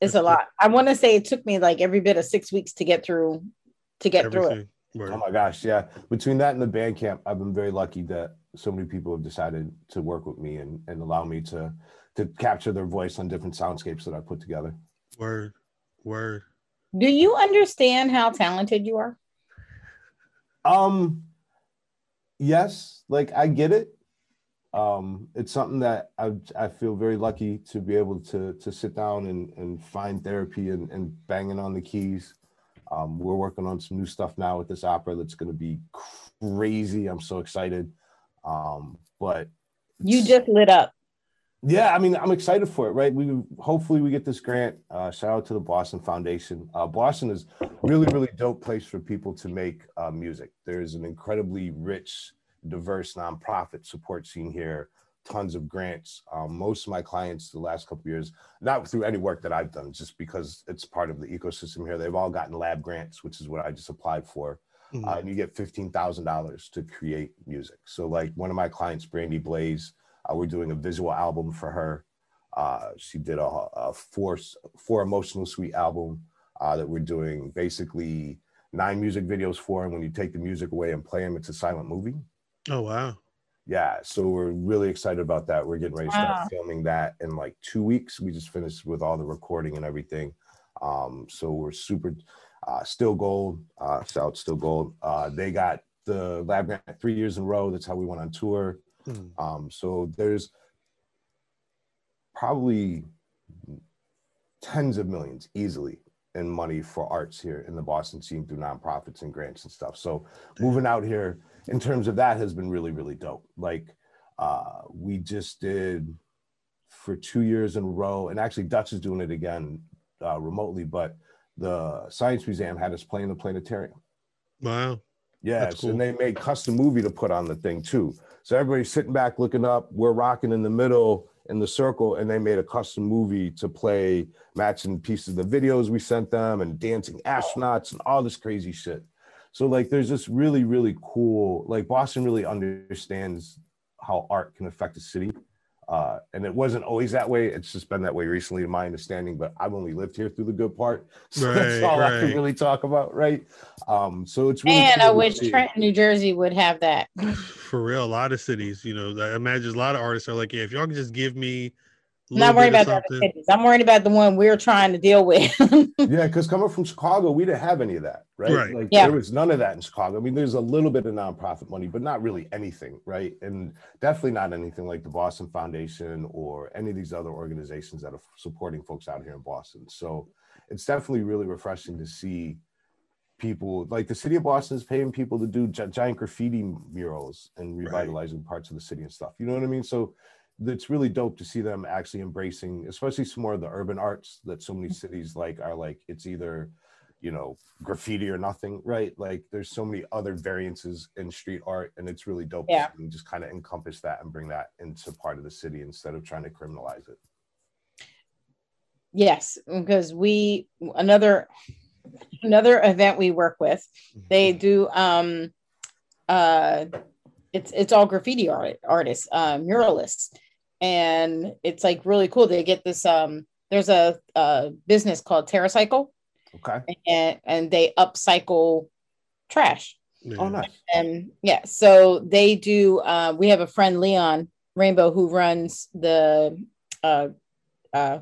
Speaker 1: It's a lot. I want to say it took me like every bit of six weeks to get through to get through it.
Speaker 2: Everything.
Speaker 3: Oh my gosh, yeah. Between that and the Bandcamp, I've been very lucky that so many people have decided to work with me and, and allow me to to capture their voice on different soundscapes that I put together.
Speaker 2: Word. Word.
Speaker 1: Do you understand how talented you are?
Speaker 3: Um yes, like I get it. Um it's something that I I feel very lucky to be able to to sit down and and find therapy and, and banging on the keys. Um we're working on some new stuff now with this opera that's going to be crazy. I'm so excited. Um but
Speaker 1: You just lit up.
Speaker 3: Yeah, I mean, I'm excited for it, right? We hopefully we get this grant. Uh, shout out to the Boston Foundation. Uh, Boston is really, really dope place for people to make uh, music. There's an incredibly rich, diverse nonprofit support scene here. Tons of grants. Um, most of my clients the last couple of years, not through any work that I've done, just because it's part of the ecosystem here. They've all gotten lab grants, which is what I just applied for.
Speaker 2: Mhm.
Speaker 3: Uh, and you get fifteen thousand dollars to create music. So, like one of my clients, Brandy Blaze. Uh, we're doing a visual album for her. Uh, she did a, a four four emotional suite album uh, that we're doing basically nine music videos for. And when you take the music away and play them, it's a silent movie.
Speaker 2: Oh wow.
Speaker 3: Yeah, so we're really excited about that. We're getting ready to start
Speaker 1: Wow.
Speaker 3: filming that in like two weeks. We just finished with all the recording and everything. Um, so we're super uh, still gold. Uh, shout still gold. Uh, they got the lab grant three years in a row. That's how we went on tour.
Speaker 2: Mhm.
Speaker 3: Um, so there's probably tens of millions easily in money for arts here in the Boston scene through nonprofits and grants and stuff. So moving out here in terms of that has been really, really dope. Like uh, we just did for two years in a row, and actually Dutch is doing it again uh, remotely. But the Science Museum had us play in the planetarium.
Speaker 2: Wow.
Speaker 3: Yes,
Speaker 2: cool.
Speaker 3: and they made custom movie to put on the thing too. So everybody's sitting back looking up. We're rocking in the middle in the circle, and they made a custom movie to play matching pieces of the videos we sent them and dancing astronauts and all this crazy shit. So like, there's this really really cool. Like Boston really understands how art can affect a city. Uh, and it wasn't always that way. It's just been that way recently, to my understanding. But I've only lived here through the good part, so that's
Speaker 2: Right,
Speaker 3: all I can really talk about, right? Um, so it's really
Speaker 1: And
Speaker 3: cool
Speaker 1: I wish. Trenton, New Jersey would have that.
Speaker 2: For real, a lot of cities, you know, I imagine a lot of artists are like, yeah, if y'all can just give me. A
Speaker 1: I'm not worried about
Speaker 2: of
Speaker 1: the other cities. I'm worried about the one we're trying to deal with.
Speaker 3: Yeah, because coming from Chicago, we didn't have any of that, right?
Speaker 2: Right.
Speaker 3: Like
Speaker 1: Yeah.
Speaker 3: there was none of that in Chicago. I mean, there's a little bit of nonprofit money, but not really anything, right? And definitely not anything like the Boston Foundation or any of these other organizations that are supporting folks out here in Boston. So it's definitely really refreshing to see people like the city of Boston is paying people to do gi- giant graffiti murals and
Speaker 2: Right.
Speaker 3: revitalizing parts of the city and stuff. You know what I mean? So it's really dope to see them actually embracing, especially some more of the urban arts that so many cities like are like it's either you know graffiti or nothing, right? Like there's so many other variances in street art, and it's really dope
Speaker 1: Yeah.
Speaker 3: to just kind of encompass that and bring that into part of the city instead of trying to criminalize it.
Speaker 1: yes, because we another another event we work with, they do um uh it's it's all graffiti art artists, uh, muralists, and it's like really cool. They get this um there's a, a business called TerraCycle,
Speaker 3: Okay.
Speaker 1: and and they upcycle trash.
Speaker 2: Yeah.
Speaker 3: Oh, nice.
Speaker 1: and yeah so they do uh, we have a friend leon rainbow who runs the uh uh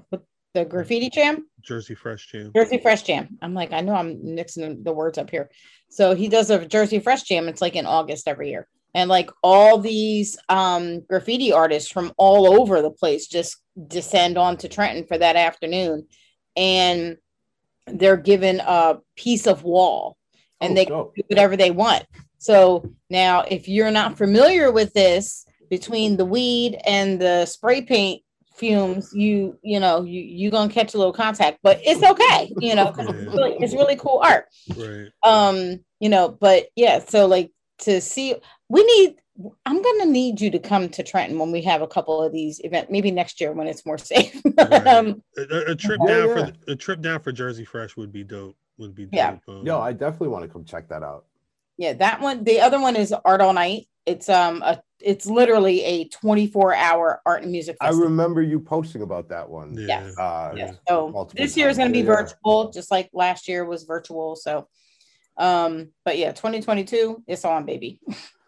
Speaker 1: the graffiti jam
Speaker 2: Jersey Fresh Jam.
Speaker 1: jersey fresh jam i'm like i know i'm mixing the words up here so he does a jersey fresh jam it's like in august every year and like all these um graffiti artists from all over the place just descend onto trenton for that afternoon and they're given a piece of wall and
Speaker 3: Oh,
Speaker 1: they
Speaker 3: dope.
Speaker 1: do whatever they want. So now, if you're not familiar with this, between the weed and the spray paint fumes, you you know you you gonna catch a little contact, but it's okay, you know, 'cause it's, really, it's really cool art.
Speaker 2: Right.
Speaker 1: Um, you know, but yeah, so like to see, we need. I'm gonna need you to come to Trenton when we have a couple of these events, maybe next year when it's more safe.
Speaker 2: Right.
Speaker 1: um,
Speaker 2: A, a- a trip
Speaker 3: Yeah,
Speaker 2: down
Speaker 3: yeah.
Speaker 2: for a trip down for Jersey Fresh would be dope. Would be dope.
Speaker 1: Yeah.
Speaker 2: Um,
Speaker 3: Yo, I definitely want to come check that out.
Speaker 1: yeah that one the other one is art all night it's um a it's literally a 24 hour art and music
Speaker 3: I remember you posting about that one.
Speaker 2: yeah.
Speaker 3: Uh,
Speaker 1: yeah. so this year is going to be
Speaker 3: times. Yeah, yeah.
Speaker 1: virtual just like last year was virtual so um but yeah 2022 it's on baby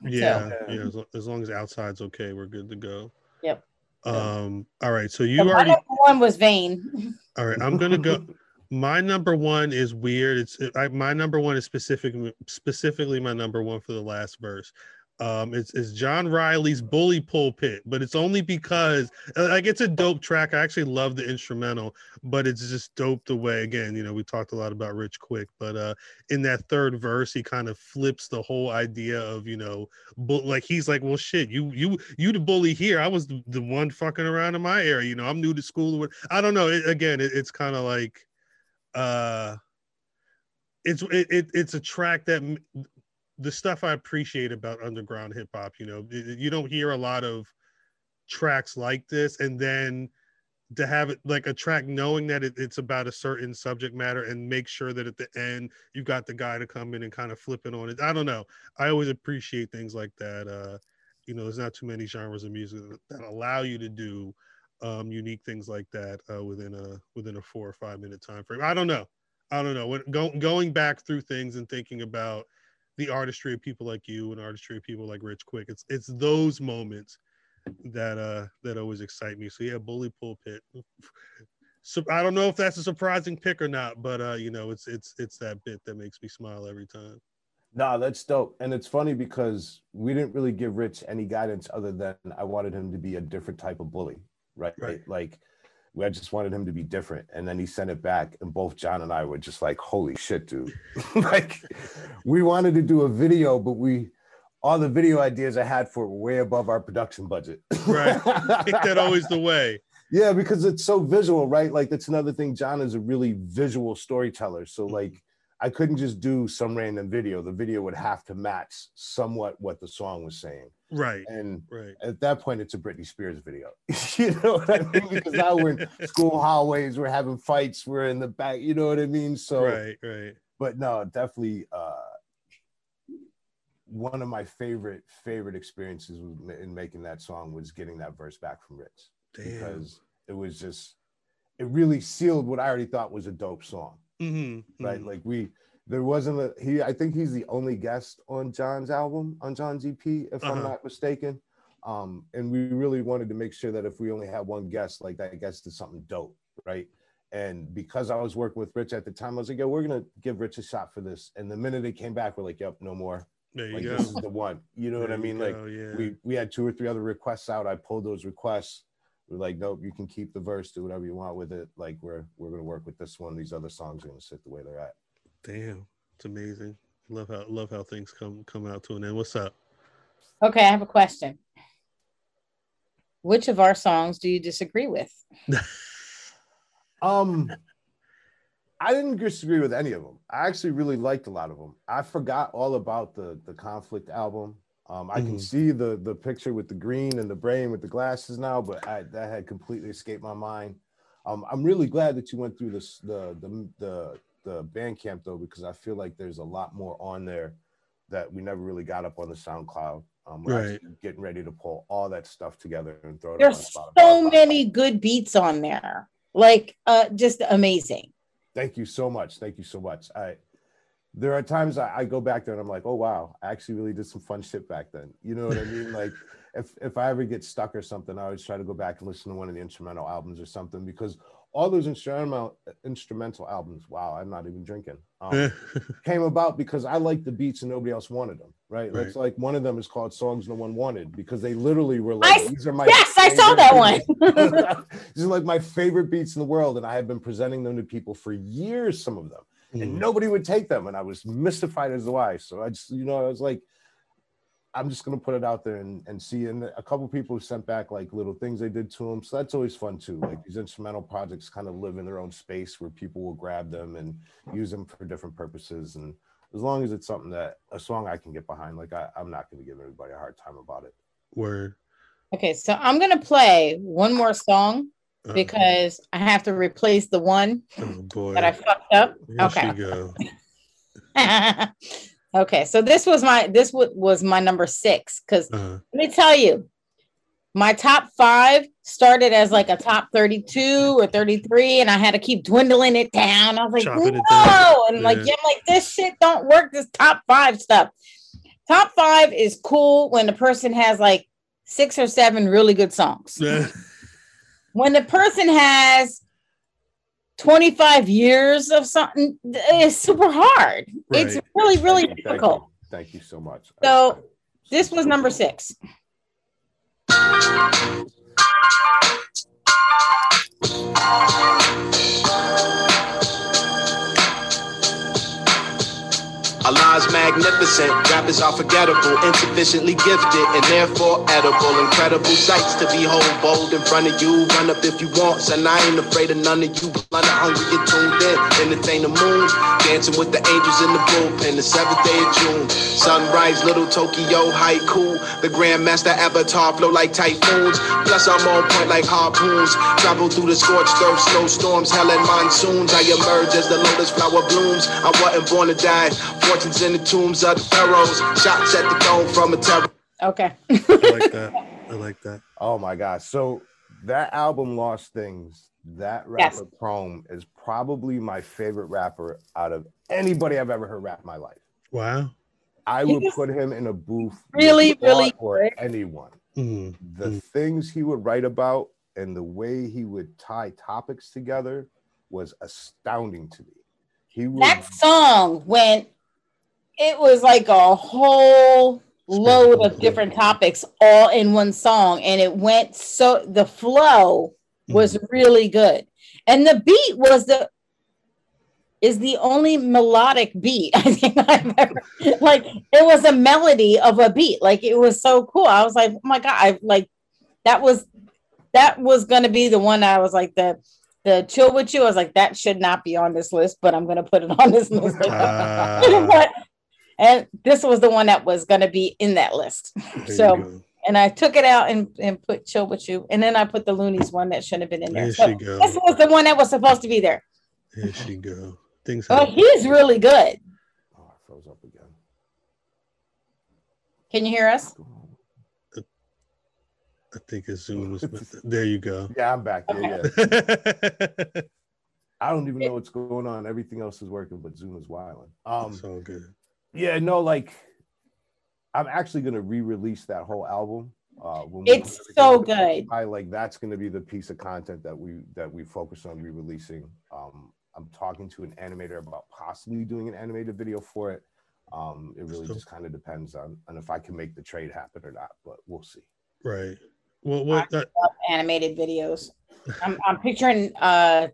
Speaker 2: Yeah,
Speaker 3: So-
Speaker 2: yeah. As, as long as outside's okay, we're good to go.
Speaker 1: Yep.
Speaker 2: Um. All right. So
Speaker 1: So
Speaker 2: you
Speaker 1: my
Speaker 2: already.
Speaker 1: number one was vain
Speaker 2: All right. I'm gonna go. My number one is weird. It's I, my number one is specific, specifically my number one for the last verse. Um, it's, it's John Riley's "Bully Pulpit," but it's only because uh, like it's a dope track. I actually love the instrumental, but it's just dope the way. Again, you know, we talked a lot about Rich Quick, but uh, in that third verse, he kind of flips the whole idea of you know, bu- like he's like, well, shit, you you you the bully here. I was the, the one fucking around in my area. You know, I'm new to school. I don't know. It, again, it, it's kind of like, uh, it's it, it it's a track that the stuff I appreciate about underground hip hop. You know, you don't hear a lot of tracks like this, and then to have it like a track knowing that it, it's about a certain subject matter and make sure that at the end you've got the guy to come in and kind of flip it on it. I don't know. I always appreciate things like that. Uh, you know, there's not too many genres of music that, allow you to do um, unique things like that uh, within a within a four or five minute time frame. I don't know. I don't know. When go, going back through things and thinking about the artistry of people like you and artistry of people like Rich Quick, it's it's those moments that uh that always excite me. So yeah, bully pulpit. So I don't know if that's a surprising pick or not, but uh, you know, it's it's it's that bit that makes me smile every time.
Speaker 3: Nah, that's dope. And it's funny because we didn't really give Rich any guidance other than I wanted him to be a different type of bully, right?
Speaker 2: Right.
Speaker 3: Like I just wanted him to be different. And then he sent it back, and both John and I were just like, holy shit, dude. like we wanted to do a video, but we all the video ideas I had for were way above our production budget.
Speaker 2: Right. I think that always the way.
Speaker 3: Yeah, because it's so visual, right? Like that's another thing. John is a really visual storyteller. So
Speaker 2: Mm-hmm.
Speaker 3: like I couldn't just do some random video. The video would have to match somewhat what the song was saying.
Speaker 2: Right.
Speaker 3: And
Speaker 2: Right.
Speaker 3: at that point, it's a Britney Spears video. you know what I mean? Because now we're in school hallways, we're having fights, we're in the back. You know what I mean? So,
Speaker 2: Right. Right.
Speaker 3: but no, definitely. uh one of my favorite favorite experiences in making that song was getting that verse back from Rich
Speaker 2: Damn.
Speaker 3: because it was just it really sealed what I already thought was a dope song,
Speaker 2: Mm-hmm.
Speaker 3: right? Like we there wasn't a he I think he's the only guest on John's album on John's EP if I'm
Speaker 2: Uh-huh.
Speaker 3: not mistaken. Um and we really wanted to make sure that if we only had one guest like that guest did something dope, right? And because I was working with Rich at the time, I was like, yo, we're gonna give Rich a shot for this. And the minute they came back, we're like, yep, no more.
Speaker 2: There
Speaker 3: Like
Speaker 2: go.
Speaker 3: this is the one. You know what I
Speaker 2: There
Speaker 3: mean? Like
Speaker 2: yeah.
Speaker 3: we we had two or three other requests out. I pulled those requests. We're like, nope, you can keep the verse, do whatever you want with it. Like we're we're gonna work with this one. These other songs are gonna sit the way they're at.
Speaker 2: Damn, it's amazing. Love how love how things come come out to an end. What's up?
Speaker 1: Okay, I have a question. Which of our songs do you disagree with?
Speaker 3: Um, I didn't disagree with any of them. I actually really liked a lot of them. I forgot all about the the conflict album. Um, I can
Speaker 2: Mhm.
Speaker 3: see the the picture with the green and the brain with the glasses now, but I, that had completely escaped my mind. Um, I'm really glad that you went through this the the the the Bandcamp though, because I feel like there's a lot more on there that we never really got up on the SoundCloud. Um, we're
Speaker 2: Right.
Speaker 3: actually getting ready to pull all that stuff together and throw it up
Speaker 1: There's
Speaker 3: on Spotify.
Speaker 1: so many good beats on there. Like uh just amazing.
Speaker 3: Thank you so much. Thank you so much. I there are times I, I go back there and I'm like, oh wow, I actually really did some fun shit back then. You know what I mean? like if if I ever get stuck or something, I always try to go back and listen to one of the instrumental albums or something because all those instrumental instrumental albums, wow, I'm not even drinking. Um, came about because I like the beats and nobody else wanted them. Right.
Speaker 2: Right.
Speaker 3: It's like one of them is called Songs No One Wanted because they literally were like,
Speaker 1: I-
Speaker 3: these are my
Speaker 1: yes, I saw that one.
Speaker 3: one. these are like my favorite beats in the world. And I have been presenting them to people for years, some of them and
Speaker 2: Mm.
Speaker 3: nobody would take them and i was mystified as to why so i just you know i was like i'm just going to put it out there and, and see. And a couple people sent back like little things they did to them so that's always fun too like these instrumental projects kind of live in their own space where people will grab them and use them for different purposes. And as long as it's something that a song i can get behind like I, i'm not going to give everybody a hard time about it.
Speaker 2: Word.
Speaker 1: Okay, so I'm gonna play one more song
Speaker 2: Uh,
Speaker 1: because I have to replace the one
Speaker 2: oh
Speaker 1: that I fucked up.
Speaker 2: Here
Speaker 1: okay. okay, so this was my this wa- was my number six because
Speaker 2: Uh,
Speaker 1: let me tell you, my top five started as like a top 32 or 33, and I had to keep dwindling it down. I was like,
Speaker 2: Chopping
Speaker 1: no, and like,
Speaker 2: Yeah.
Speaker 1: yeah, I'm like, this shit don't work. This top five stuff. Top five is cool when the person has like six or seven really good songs. when the person has 25 years of something, it's super hard. It's really, really
Speaker 3: Thank
Speaker 1: difficult.
Speaker 3: you. thank you so much
Speaker 1: So this was number six.
Speaker 5: Allah's magnificent, rappers are forgettable, insufficiently gifted, and therefore edible. Incredible sights to behold, bold in front of you. Run up if you want, son. I ain't afraid of none of you. Blunt, hungry and tuned in, entertain the moon, dancing with the angels in the bullpen. The seventh day of June, sunrise, little Tokyo haiku. The grandmaster avatar flow like typhoons. Plus I'm on point like harpoons. Travel through the scorched earth, snowstorms, hell and monsoons. I emerge as the lotus flower blooms. I wasn't born to die. Fortunes in the tombs of the pharaohs. Shots at the dome from a terror.
Speaker 1: Okay.
Speaker 2: I like that. I like that.
Speaker 3: Oh my gosh. So that album Lost Things, that rapper Chrome is probably my favorite rapper out of anybody I've ever heard rap in my life.
Speaker 2: Wow.
Speaker 3: I would put him in a booth with
Speaker 1: Really,
Speaker 3: Claude
Speaker 1: really
Speaker 3: or
Speaker 1: good.
Speaker 3: anyone.
Speaker 2: Mm.
Speaker 3: The things he would write about and the way he would tie topics together was astounding to me. He would
Speaker 1: That song when it was like a whole load of different topics all in one song, and it went so the flow was really good, and the beat was the is the only melodic beat I think I've ever like. It was a melody of a beat, like it was so cool. I was like, oh my god, I like that was that was gonna be the one I was like the the chill with you. I was like that should not be on this list, but I'm gonna put it on this list.
Speaker 2: Ah.
Speaker 1: But- and this was the one that was gonna be in that list.
Speaker 2: There
Speaker 1: So and I took it out and, and put chill with you, and then I put the Loonies one that shouldn't have been in there.
Speaker 2: There
Speaker 1: So
Speaker 2: she go.
Speaker 1: this was the one that was supposed to be there.
Speaker 2: There she go. Things
Speaker 1: Oh,
Speaker 2: happen.
Speaker 1: he's really good.
Speaker 3: Oh, I froze up again.
Speaker 1: Can you hear us?
Speaker 2: I think his Zoom was. There you go.
Speaker 3: Yeah, I'm back. Yeah, yeah. I don't even know what's going on. Everything else is working, but Zoom is wilding. Um,
Speaker 2: it's all good.
Speaker 3: Yeah, no, like I'm actually gonna re-release that whole album. Uh, when we
Speaker 1: It's so good.
Speaker 3: I like that's gonna be the piece of content that we that we focus on re-releasing. Um, I'm talking to an animator about possibly doing an animated video for it. Um, it really just kind of depends on, on if I can make the trade happen or not, but we'll see.
Speaker 2: Right. Well, what?
Speaker 1: Love animated videos. I'm, I'm picturing uh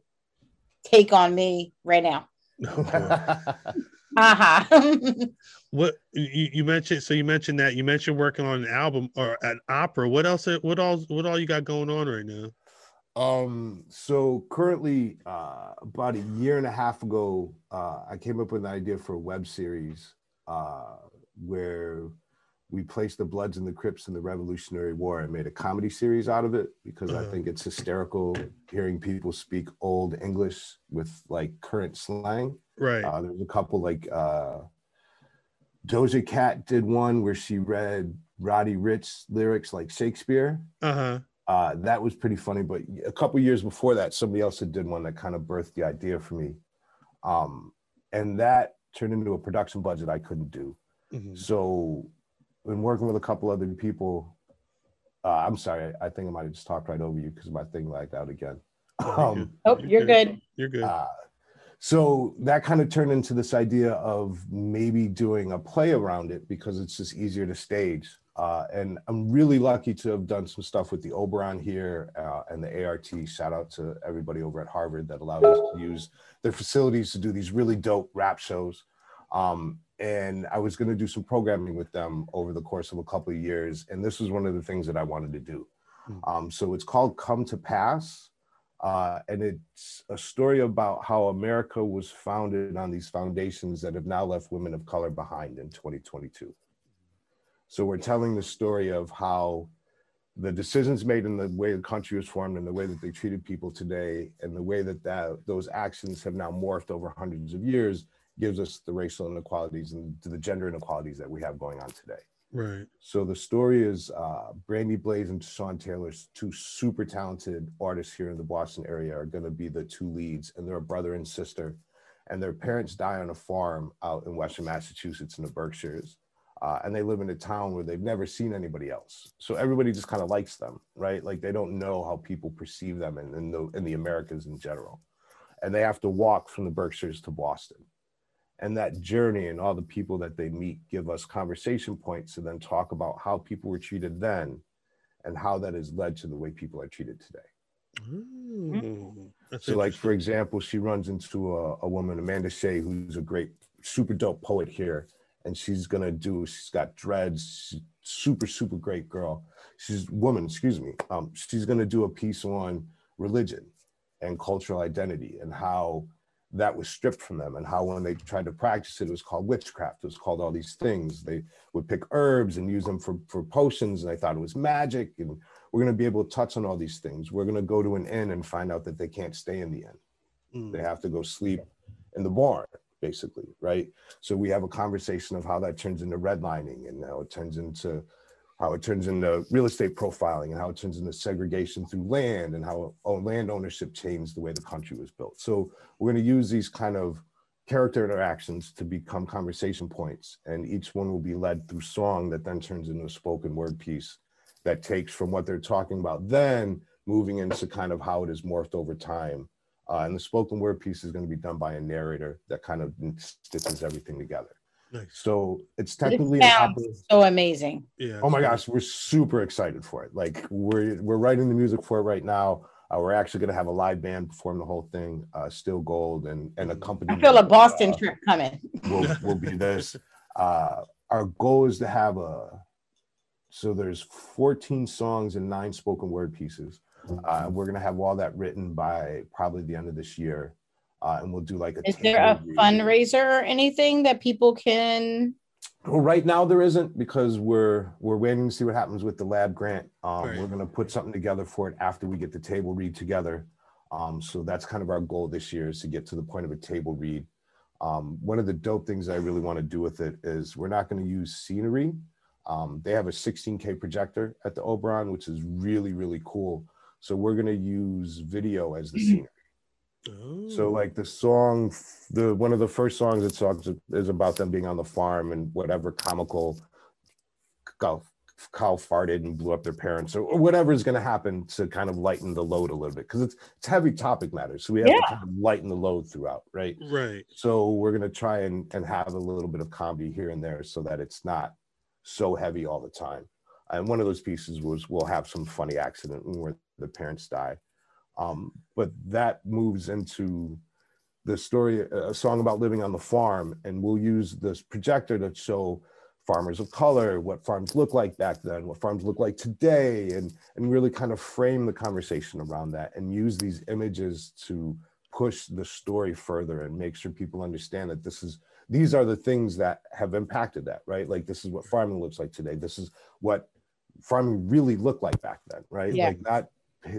Speaker 1: take on me right now. Aha.
Speaker 2: what you, you mentioned? So you mentioned that you mentioned working on an album or an opera. What else? What all? What all you got going on right now?
Speaker 3: Um, so currently, uh, about a year and a half ago, uh, I came up with an idea for a web series uh, where we placed the Bloods and the Crips in the Revolutionary War and made a comedy series out of it because I
Speaker 2: Uh-huh.
Speaker 3: think it's hysterical hearing people speak old English with like current slang.
Speaker 2: Right.
Speaker 3: Uh, there's a couple like uh, Doja Cat did one where she read Roddy Ricch lyrics like Shakespeare
Speaker 2: Uh huh.
Speaker 3: uh, that was pretty funny. But a couple years before that, somebody else had did one that kind of birthed the idea for me, um, and that turned into a production budget I couldn't do.
Speaker 2: Mhm.
Speaker 3: So, in working with a couple other people, uh, I'm sorry, I think I might have just talked right over you because my thing lagged out again. Um,
Speaker 1: oh, you're good.
Speaker 2: You're good.
Speaker 3: uh, so that kind of turned into this idea of maybe doing a play around it because it's just easier to stage. Uh, and I'm really lucky to have done some stuff with the Oberon here uh, and the ART. Shout out to everybody over at Harvard that allowed us to use their facilities to do these really dope rap shows. Um, and I was going to do some programming with them over the course of a couple of years. And this was one of the things that I wanted to do.
Speaker 2: Hmm.
Speaker 3: Um, so it's called Come to Pass. Uh, and it's a story about how America was founded on these foundations that have now left women of color behind in 2022. So we're telling the story of how the decisions made in the way the country was formed and the way that they treated people today and the way that, that those actions have now morphed over hundreds of years gives us the racial inequalities and the gender inequalities that we have going on today.
Speaker 2: Right.
Speaker 3: So the story is uh, Brandy Blaze and Sean Taylor's two super talented artists here in the Boston area, are going to be the two leads, and they're a brother and sister. And their parents die on a farm out in Western Massachusetts in the Berkshires. Uh, and they live in a town where they've never seen anybody else. So everybody just kind of likes them, right? Like they don't know how people perceive them in, in, the, in the Americas in general. And they have to walk from the Berkshires to Boston and that journey and all the people that they meet give us conversation points to then talk about how people were treated then and how that has led to the way people are treated today.
Speaker 2: Ooh,
Speaker 3: So, like for example, she runs into a, a woman, Amanda Shea, who's a great, super dope poet here, and she's gonna do. She's got dreads, super, super great girl. She's woman, excuse me. Um, she's gonna do a piece on religion and cultural identity and how that was stripped from them and how when they tried to practice it, it was called witchcraft. It was called all these things. They would pick herbs and use them for, for potions, and they thought it was magic. And we're going to be able to touch on all these things. We're going to go to an inn and find out that they can't stay in the inn.
Speaker 2: Mm.
Speaker 3: They have to go sleep in the barn, basically, right? So we have a conversation of how that turns into redlining and how it turns into how it turns into real estate profiling and how it turns into segregation through land and how oh, land ownership changed the way the country was built. So we're going to use these kind of character interactions to become conversation points, and each one will be led through song that then turns into a spoken word piece that takes from what they're talking about then moving into kind of how it is morphed over time. Uh, and the spoken word piece is going to be done by a narrator that kind of stitches everything together.
Speaker 2: Nice.
Speaker 3: So it's
Speaker 1: It
Speaker 3: technically an
Speaker 1: sounds
Speaker 3: opera.
Speaker 1: so amazing.
Speaker 2: Yeah.
Speaker 3: Oh my gosh, we're super excited for it. Like we're we're writing the music for it right now. Uh, we're actually going to have a live band perform the whole thing. Uh, Still Gold and and accompany.
Speaker 1: I feel a Boston trip coming.
Speaker 3: will will be this. Uh, our goal is to have a. So there's 14 songs and nine spoken word pieces. Uh, we're gonna have all that written by probably the end of this year, uh, and we'll do like a.
Speaker 1: Is there a
Speaker 3: table read.
Speaker 1: fundraiser or anything that people can?
Speaker 3: Well, right now there isn't because we're we're waiting to see what happens with the lab grant. Um,
Speaker 2: Right.
Speaker 3: We're gonna put something together for it after we get the table read together. Um, so that's kind of our goal this year is to get to the point of a table read. Um, one of the dope things I really want to do with it is we're not going to use scenery. Um, they have a 16K projector at the Oberon, which is really, really cool. So we're going to use video as the scenery.
Speaker 2: Oh.
Speaker 3: So like the song, the one of the first songs it songs is about them being on the farm and whatever comical cow, cow farted and blew up their parents or whatever is going to happen to kind of lighten the load a little bit because it's it's heavy topic matter. So we have to kind of lighten the load throughout, right?
Speaker 2: right.
Speaker 3: So we're going to try and and have a little bit of comedy here and there so that it's not so heavy all the time. And one of those pieces was we'll have some funny accident where the parents die. Um, but that moves into the story, a song about living on the farm, and we'll use this projector to show farmers of color, what farms look like back then, what farms look like today, and and really kind of frame the conversation around that and use these images to push the story further and make sure people understand that this is these are the things that have impacted that, right? Like this is what farming looks like today. This is what farming really looked like back then, right?
Speaker 1: Yeah.
Speaker 3: Like not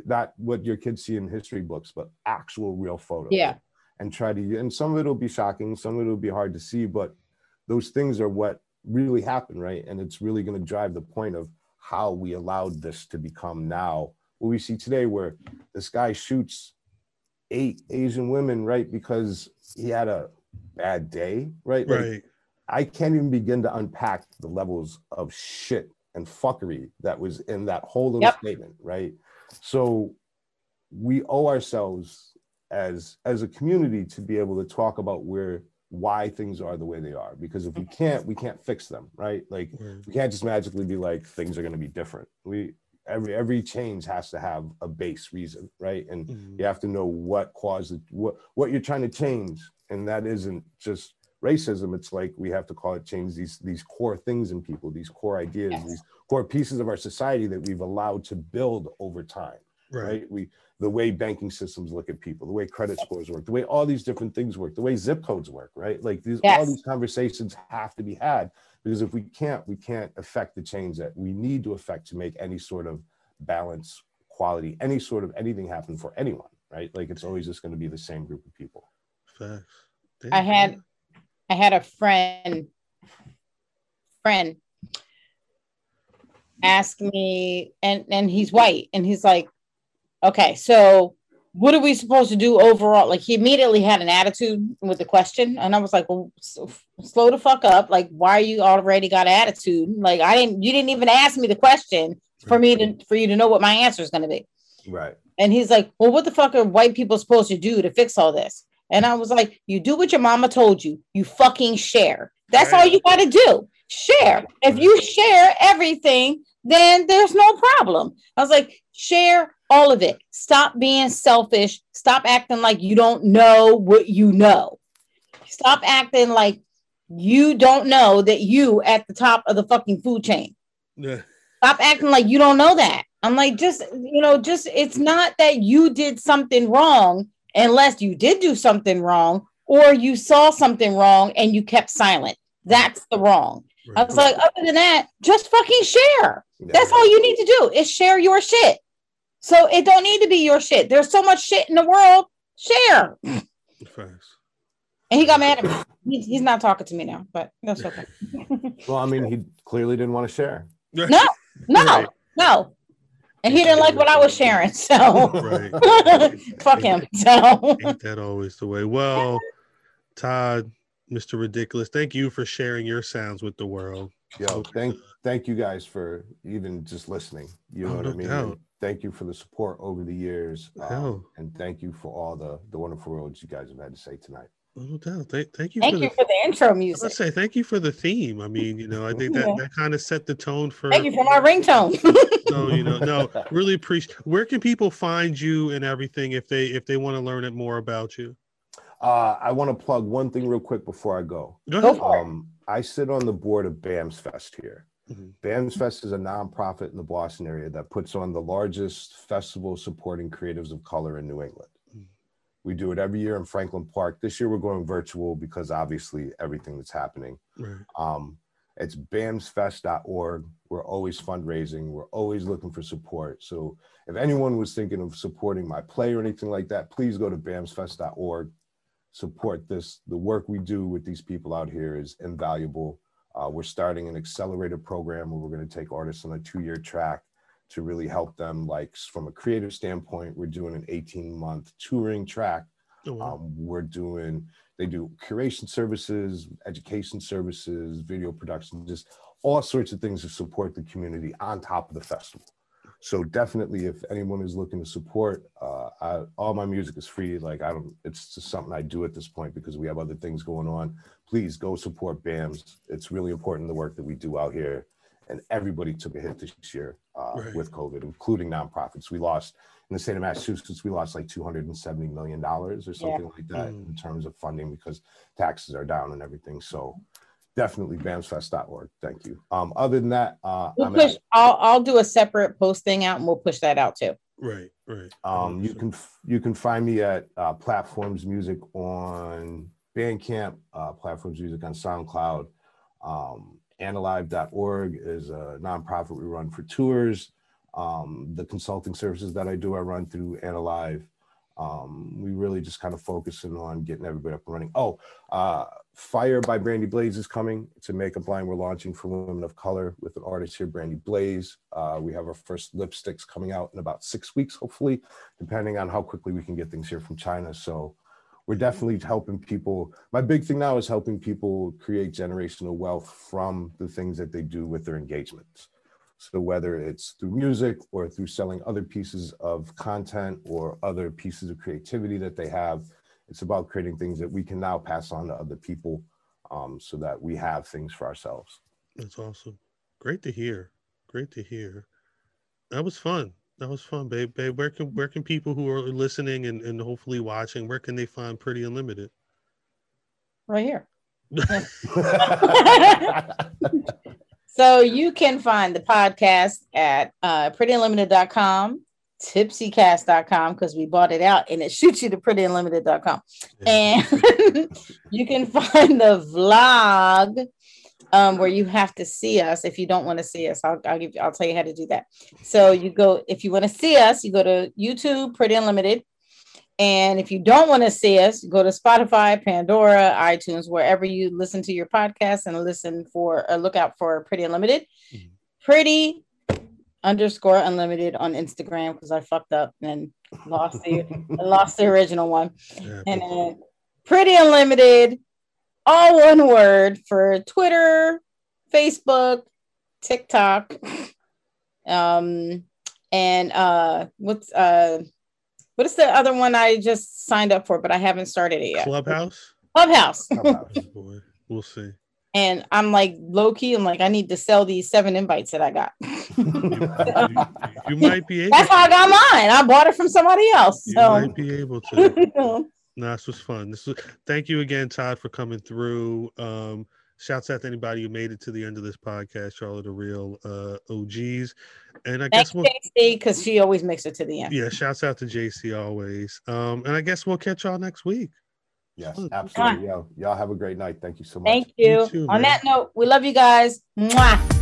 Speaker 3: not what your kids see in history books, but actual real photos.
Speaker 1: Yeah.
Speaker 3: And try to and some of it will be shocking, some of it will be hard to see, but those things are what really happened, right? And it's really going to drive the point of how we allowed this to become now what we see today, where this guy shoots eight Asian women, right? Because he had a bad day, right? Like,
Speaker 2: Right.
Speaker 3: I can't even begin to unpack the levels of shit and fuckery that was in that whole little
Speaker 1: Yep.
Speaker 3: statement, right? So we owe ourselves as as a community to be able to talk about where why things are the way they are because if we can't we can't fix them right? Like we can't just magically be like things are going to be different. We every every change has to have a base reason right? And
Speaker 2: Mhm.
Speaker 3: you have to know what caused it what what you're trying to change. And that isn't just racism. It's like we have to call it change these these core things in people these core ideas
Speaker 1: Yes.
Speaker 3: these core pieces of our society that we've allowed to build over time
Speaker 2: Right.
Speaker 3: right? We the way banking systems look at people the way credit scores work the way all these different things work the way zip codes work right? Like these all these conversations have to be had because if we can't we can't affect the change that we need to affect to make any sort of balance quality any sort of anything happen for anyone right? Like it's always just going to be the same group of people.
Speaker 2: Facts.
Speaker 1: I had I had a friend friend ask me and and he's white and he's like okay so what are we supposed to do overall like he immediately had an attitude with the question and i was like well slow the fuck up like why are you already got attitude like i didn't you didn't even ask me the question for me to for you to know what my answer is going to be
Speaker 3: right
Speaker 1: and he's like, Well, what the fuck are white people supposed to do to fix all this? And I was like, You do what your mama told you. You fucking share. That's all you got to do. Share. If you share everything, then there's no problem. I was like, Share all of it. Stop being selfish. Stop acting like you don't know what you know. Stop acting like you don't know that you at the top of the fucking food chain
Speaker 2: Yeah.
Speaker 1: stop acting like you don't know that. I'm like, just, you know, just it's not that you did something wrong unless you did do something wrong or you saw something wrong and you kept silent. That's the wrong. I was like, other than that, just fucking share. That's all you need to do is share your shit. So it don't need to be your shit. There's so much shit in the world. Share.
Speaker 2: Facts.
Speaker 1: And he got mad at me. He- he's not talking to me now, but that's okay.
Speaker 3: well i mean he clearly didn't want to share
Speaker 1: No, no,
Speaker 2: Right.
Speaker 1: no. And he didn't like what I was sharing. So
Speaker 2: Right.
Speaker 1: fuck him. So
Speaker 2: Ain't that always the way? Well, Todd, Mr. Ridiculous, thank you for sharing your sounds with the world.
Speaker 3: Yo, thank thank you guys for even just listening. You know
Speaker 2: Oh,
Speaker 3: what
Speaker 2: no
Speaker 3: I mean?
Speaker 2: doubt.
Speaker 3: Thank you for the support over the years, um,
Speaker 2: Hell.
Speaker 3: and thank you for all the the wonderful words you guys have had to say tonight.
Speaker 2: No doubt. Thank, thank you
Speaker 1: thank
Speaker 2: for
Speaker 1: you
Speaker 2: the
Speaker 1: for the intro
Speaker 2: I was
Speaker 1: music.
Speaker 2: gonna say thank you for the theme. I mean, you know, I think that
Speaker 1: Yeah.
Speaker 2: that kind of set the tone for
Speaker 1: Thank you for my ringtone.
Speaker 2: so you know, no, really appreciate where can people find you and everything if they if they want to learn it more about you.
Speaker 3: Uh, I want to plug one thing real quick before I go.
Speaker 2: Go
Speaker 1: Go
Speaker 2: ahead.
Speaker 1: it.
Speaker 3: Um, I sit on the board of BAMS Fest here.
Speaker 2: Mhm.
Speaker 3: BAMS Fest is a nonprofit in the Boston area that puts on the largest festival supporting creatives of color in New England.
Speaker 2: Mhm.
Speaker 3: We do it every year in Franklin Park. This year we're going virtual because obviously everything that's happening.
Speaker 2: Right.
Speaker 3: Um, it's bamsfest.org. We're always fundraising. We're always looking for support. So if anyone was thinking of supporting my play or anything like that, please go to bamsfest.org. Support this. The work we do with these people out here is invaluable. Uh, we're starting an accelerator program where we're going to take artists on a two-year track to really help them. Like from a creative standpoint, we're doing an 18-month touring track
Speaker 2: Oh, wow.
Speaker 3: um, we're doing, they do curation services, education services, video production, just all sorts of things to support the community on top of the festival. So definitely, if anyone is looking to support, uh, I, all my music is free. Like I don't, it's just something I do at this point because we have other things going on. Please go support BAMS. It's really important the work that we do out here. And everybody took a hit this year uh,
Speaker 2: Right.
Speaker 3: with COVID, including nonprofits. We lost in the state of Massachusetts, we lost like $270 million or something like that
Speaker 2: Mm.
Speaker 3: in terms of funding because taxes are down and everything. So definitely bamsfest.org. Thank you. Um, other than that, uh,
Speaker 1: We'll
Speaker 3: I'm
Speaker 1: push.
Speaker 3: at,
Speaker 1: I'll I'll do a separate posting out, and we'll push that out too.
Speaker 2: Right. Right.
Speaker 3: um, you can you can find me at uh, Platforms Music on Bandcamp, uh, Platforms Music on SoundCloud. Um, Analive.org is a nonprofit we run for tours. Um, the consulting services that I do, I run through Analive. Um, we really just kind of focusing on getting everybody up and running. Oh, uh, Fire by Brandy Blaze is coming. It's a makeup line we're launching for women of color with an artist here, Brandy Blaze. Uh, we have our first lipsticks coming out in about six weeks, hopefully, depending on how quickly we can get things here from China. So we're definitely helping people. My big thing now is helping people create generational wealth from the things that they do with their engagements. So whether it's through music or through selling other pieces of content or other pieces of creativity that they have, it's about creating things that we can now pass on to other people um, so that we have things for ourselves.
Speaker 2: That's awesome. Great to hear. Great to hear. That was fun. That was fun, babe. Babe, where can where can people who are listening and, and hopefully watching, where can they find Pretty Unlimited?
Speaker 1: Right here. So you can find the podcast at uh, prettyunlimited.com, tipsycast.com, because we bought it out and it shoots you to prettyunlimited.com. And you can find the vlog um, where you have to see us. If you don't want to see us, I'll, I'll give you, I'll tell you how to do that. So you go, if you want to see us, you go to YouTube, Pretty Unlimited. And if you don't want to see us, go to Spotify, Pandora, iTunes, wherever you listen to your podcast and listen for uh, look out for Pretty Unlimited.
Speaker 2: Mhm.
Speaker 1: Pretty underscore unlimited on Instagram because I fucked up and lost the lost the original one.
Speaker 2: Yeah,
Speaker 1: And then Pretty Unlimited, all one word for Twitter, Facebook, TikTok, um, and uh, what's uh, what is the other one I just signed up for, but I haven't started it yet?
Speaker 2: Clubhouse.
Speaker 1: Clubhouse.
Speaker 2: Oh, boy, we'll see.
Speaker 1: And I'm like low key. I'm like, I need to sell these seven invites that I got.
Speaker 2: You, you might be able.
Speaker 1: That's how I got mine. I bought it from somebody else.
Speaker 2: You
Speaker 1: So.
Speaker 2: might be able to. No, this was fun. This was thank you again, Todd, for coming through. Um, shouts out to anybody who made it to the end of this podcast. Y'all are the real uh, OGs. And I
Speaker 1: Thanks,
Speaker 2: guess we'll
Speaker 1: JC, because she always makes it to the end.
Speaker 2: yeah, shouts out to JC always. Um, and I guess we'll catch y'all next week.
Speaker 3: Yes, absolutely. Y'all, y'all have a great night. Thank you so much.
Speaker 1: Thank
Speaker 2: You
Speaker 1: you.
Speaker 2: too,
Speaker 1: On
Speaker 2: man.
Speaker 1: that note, we love you guys. Mwah.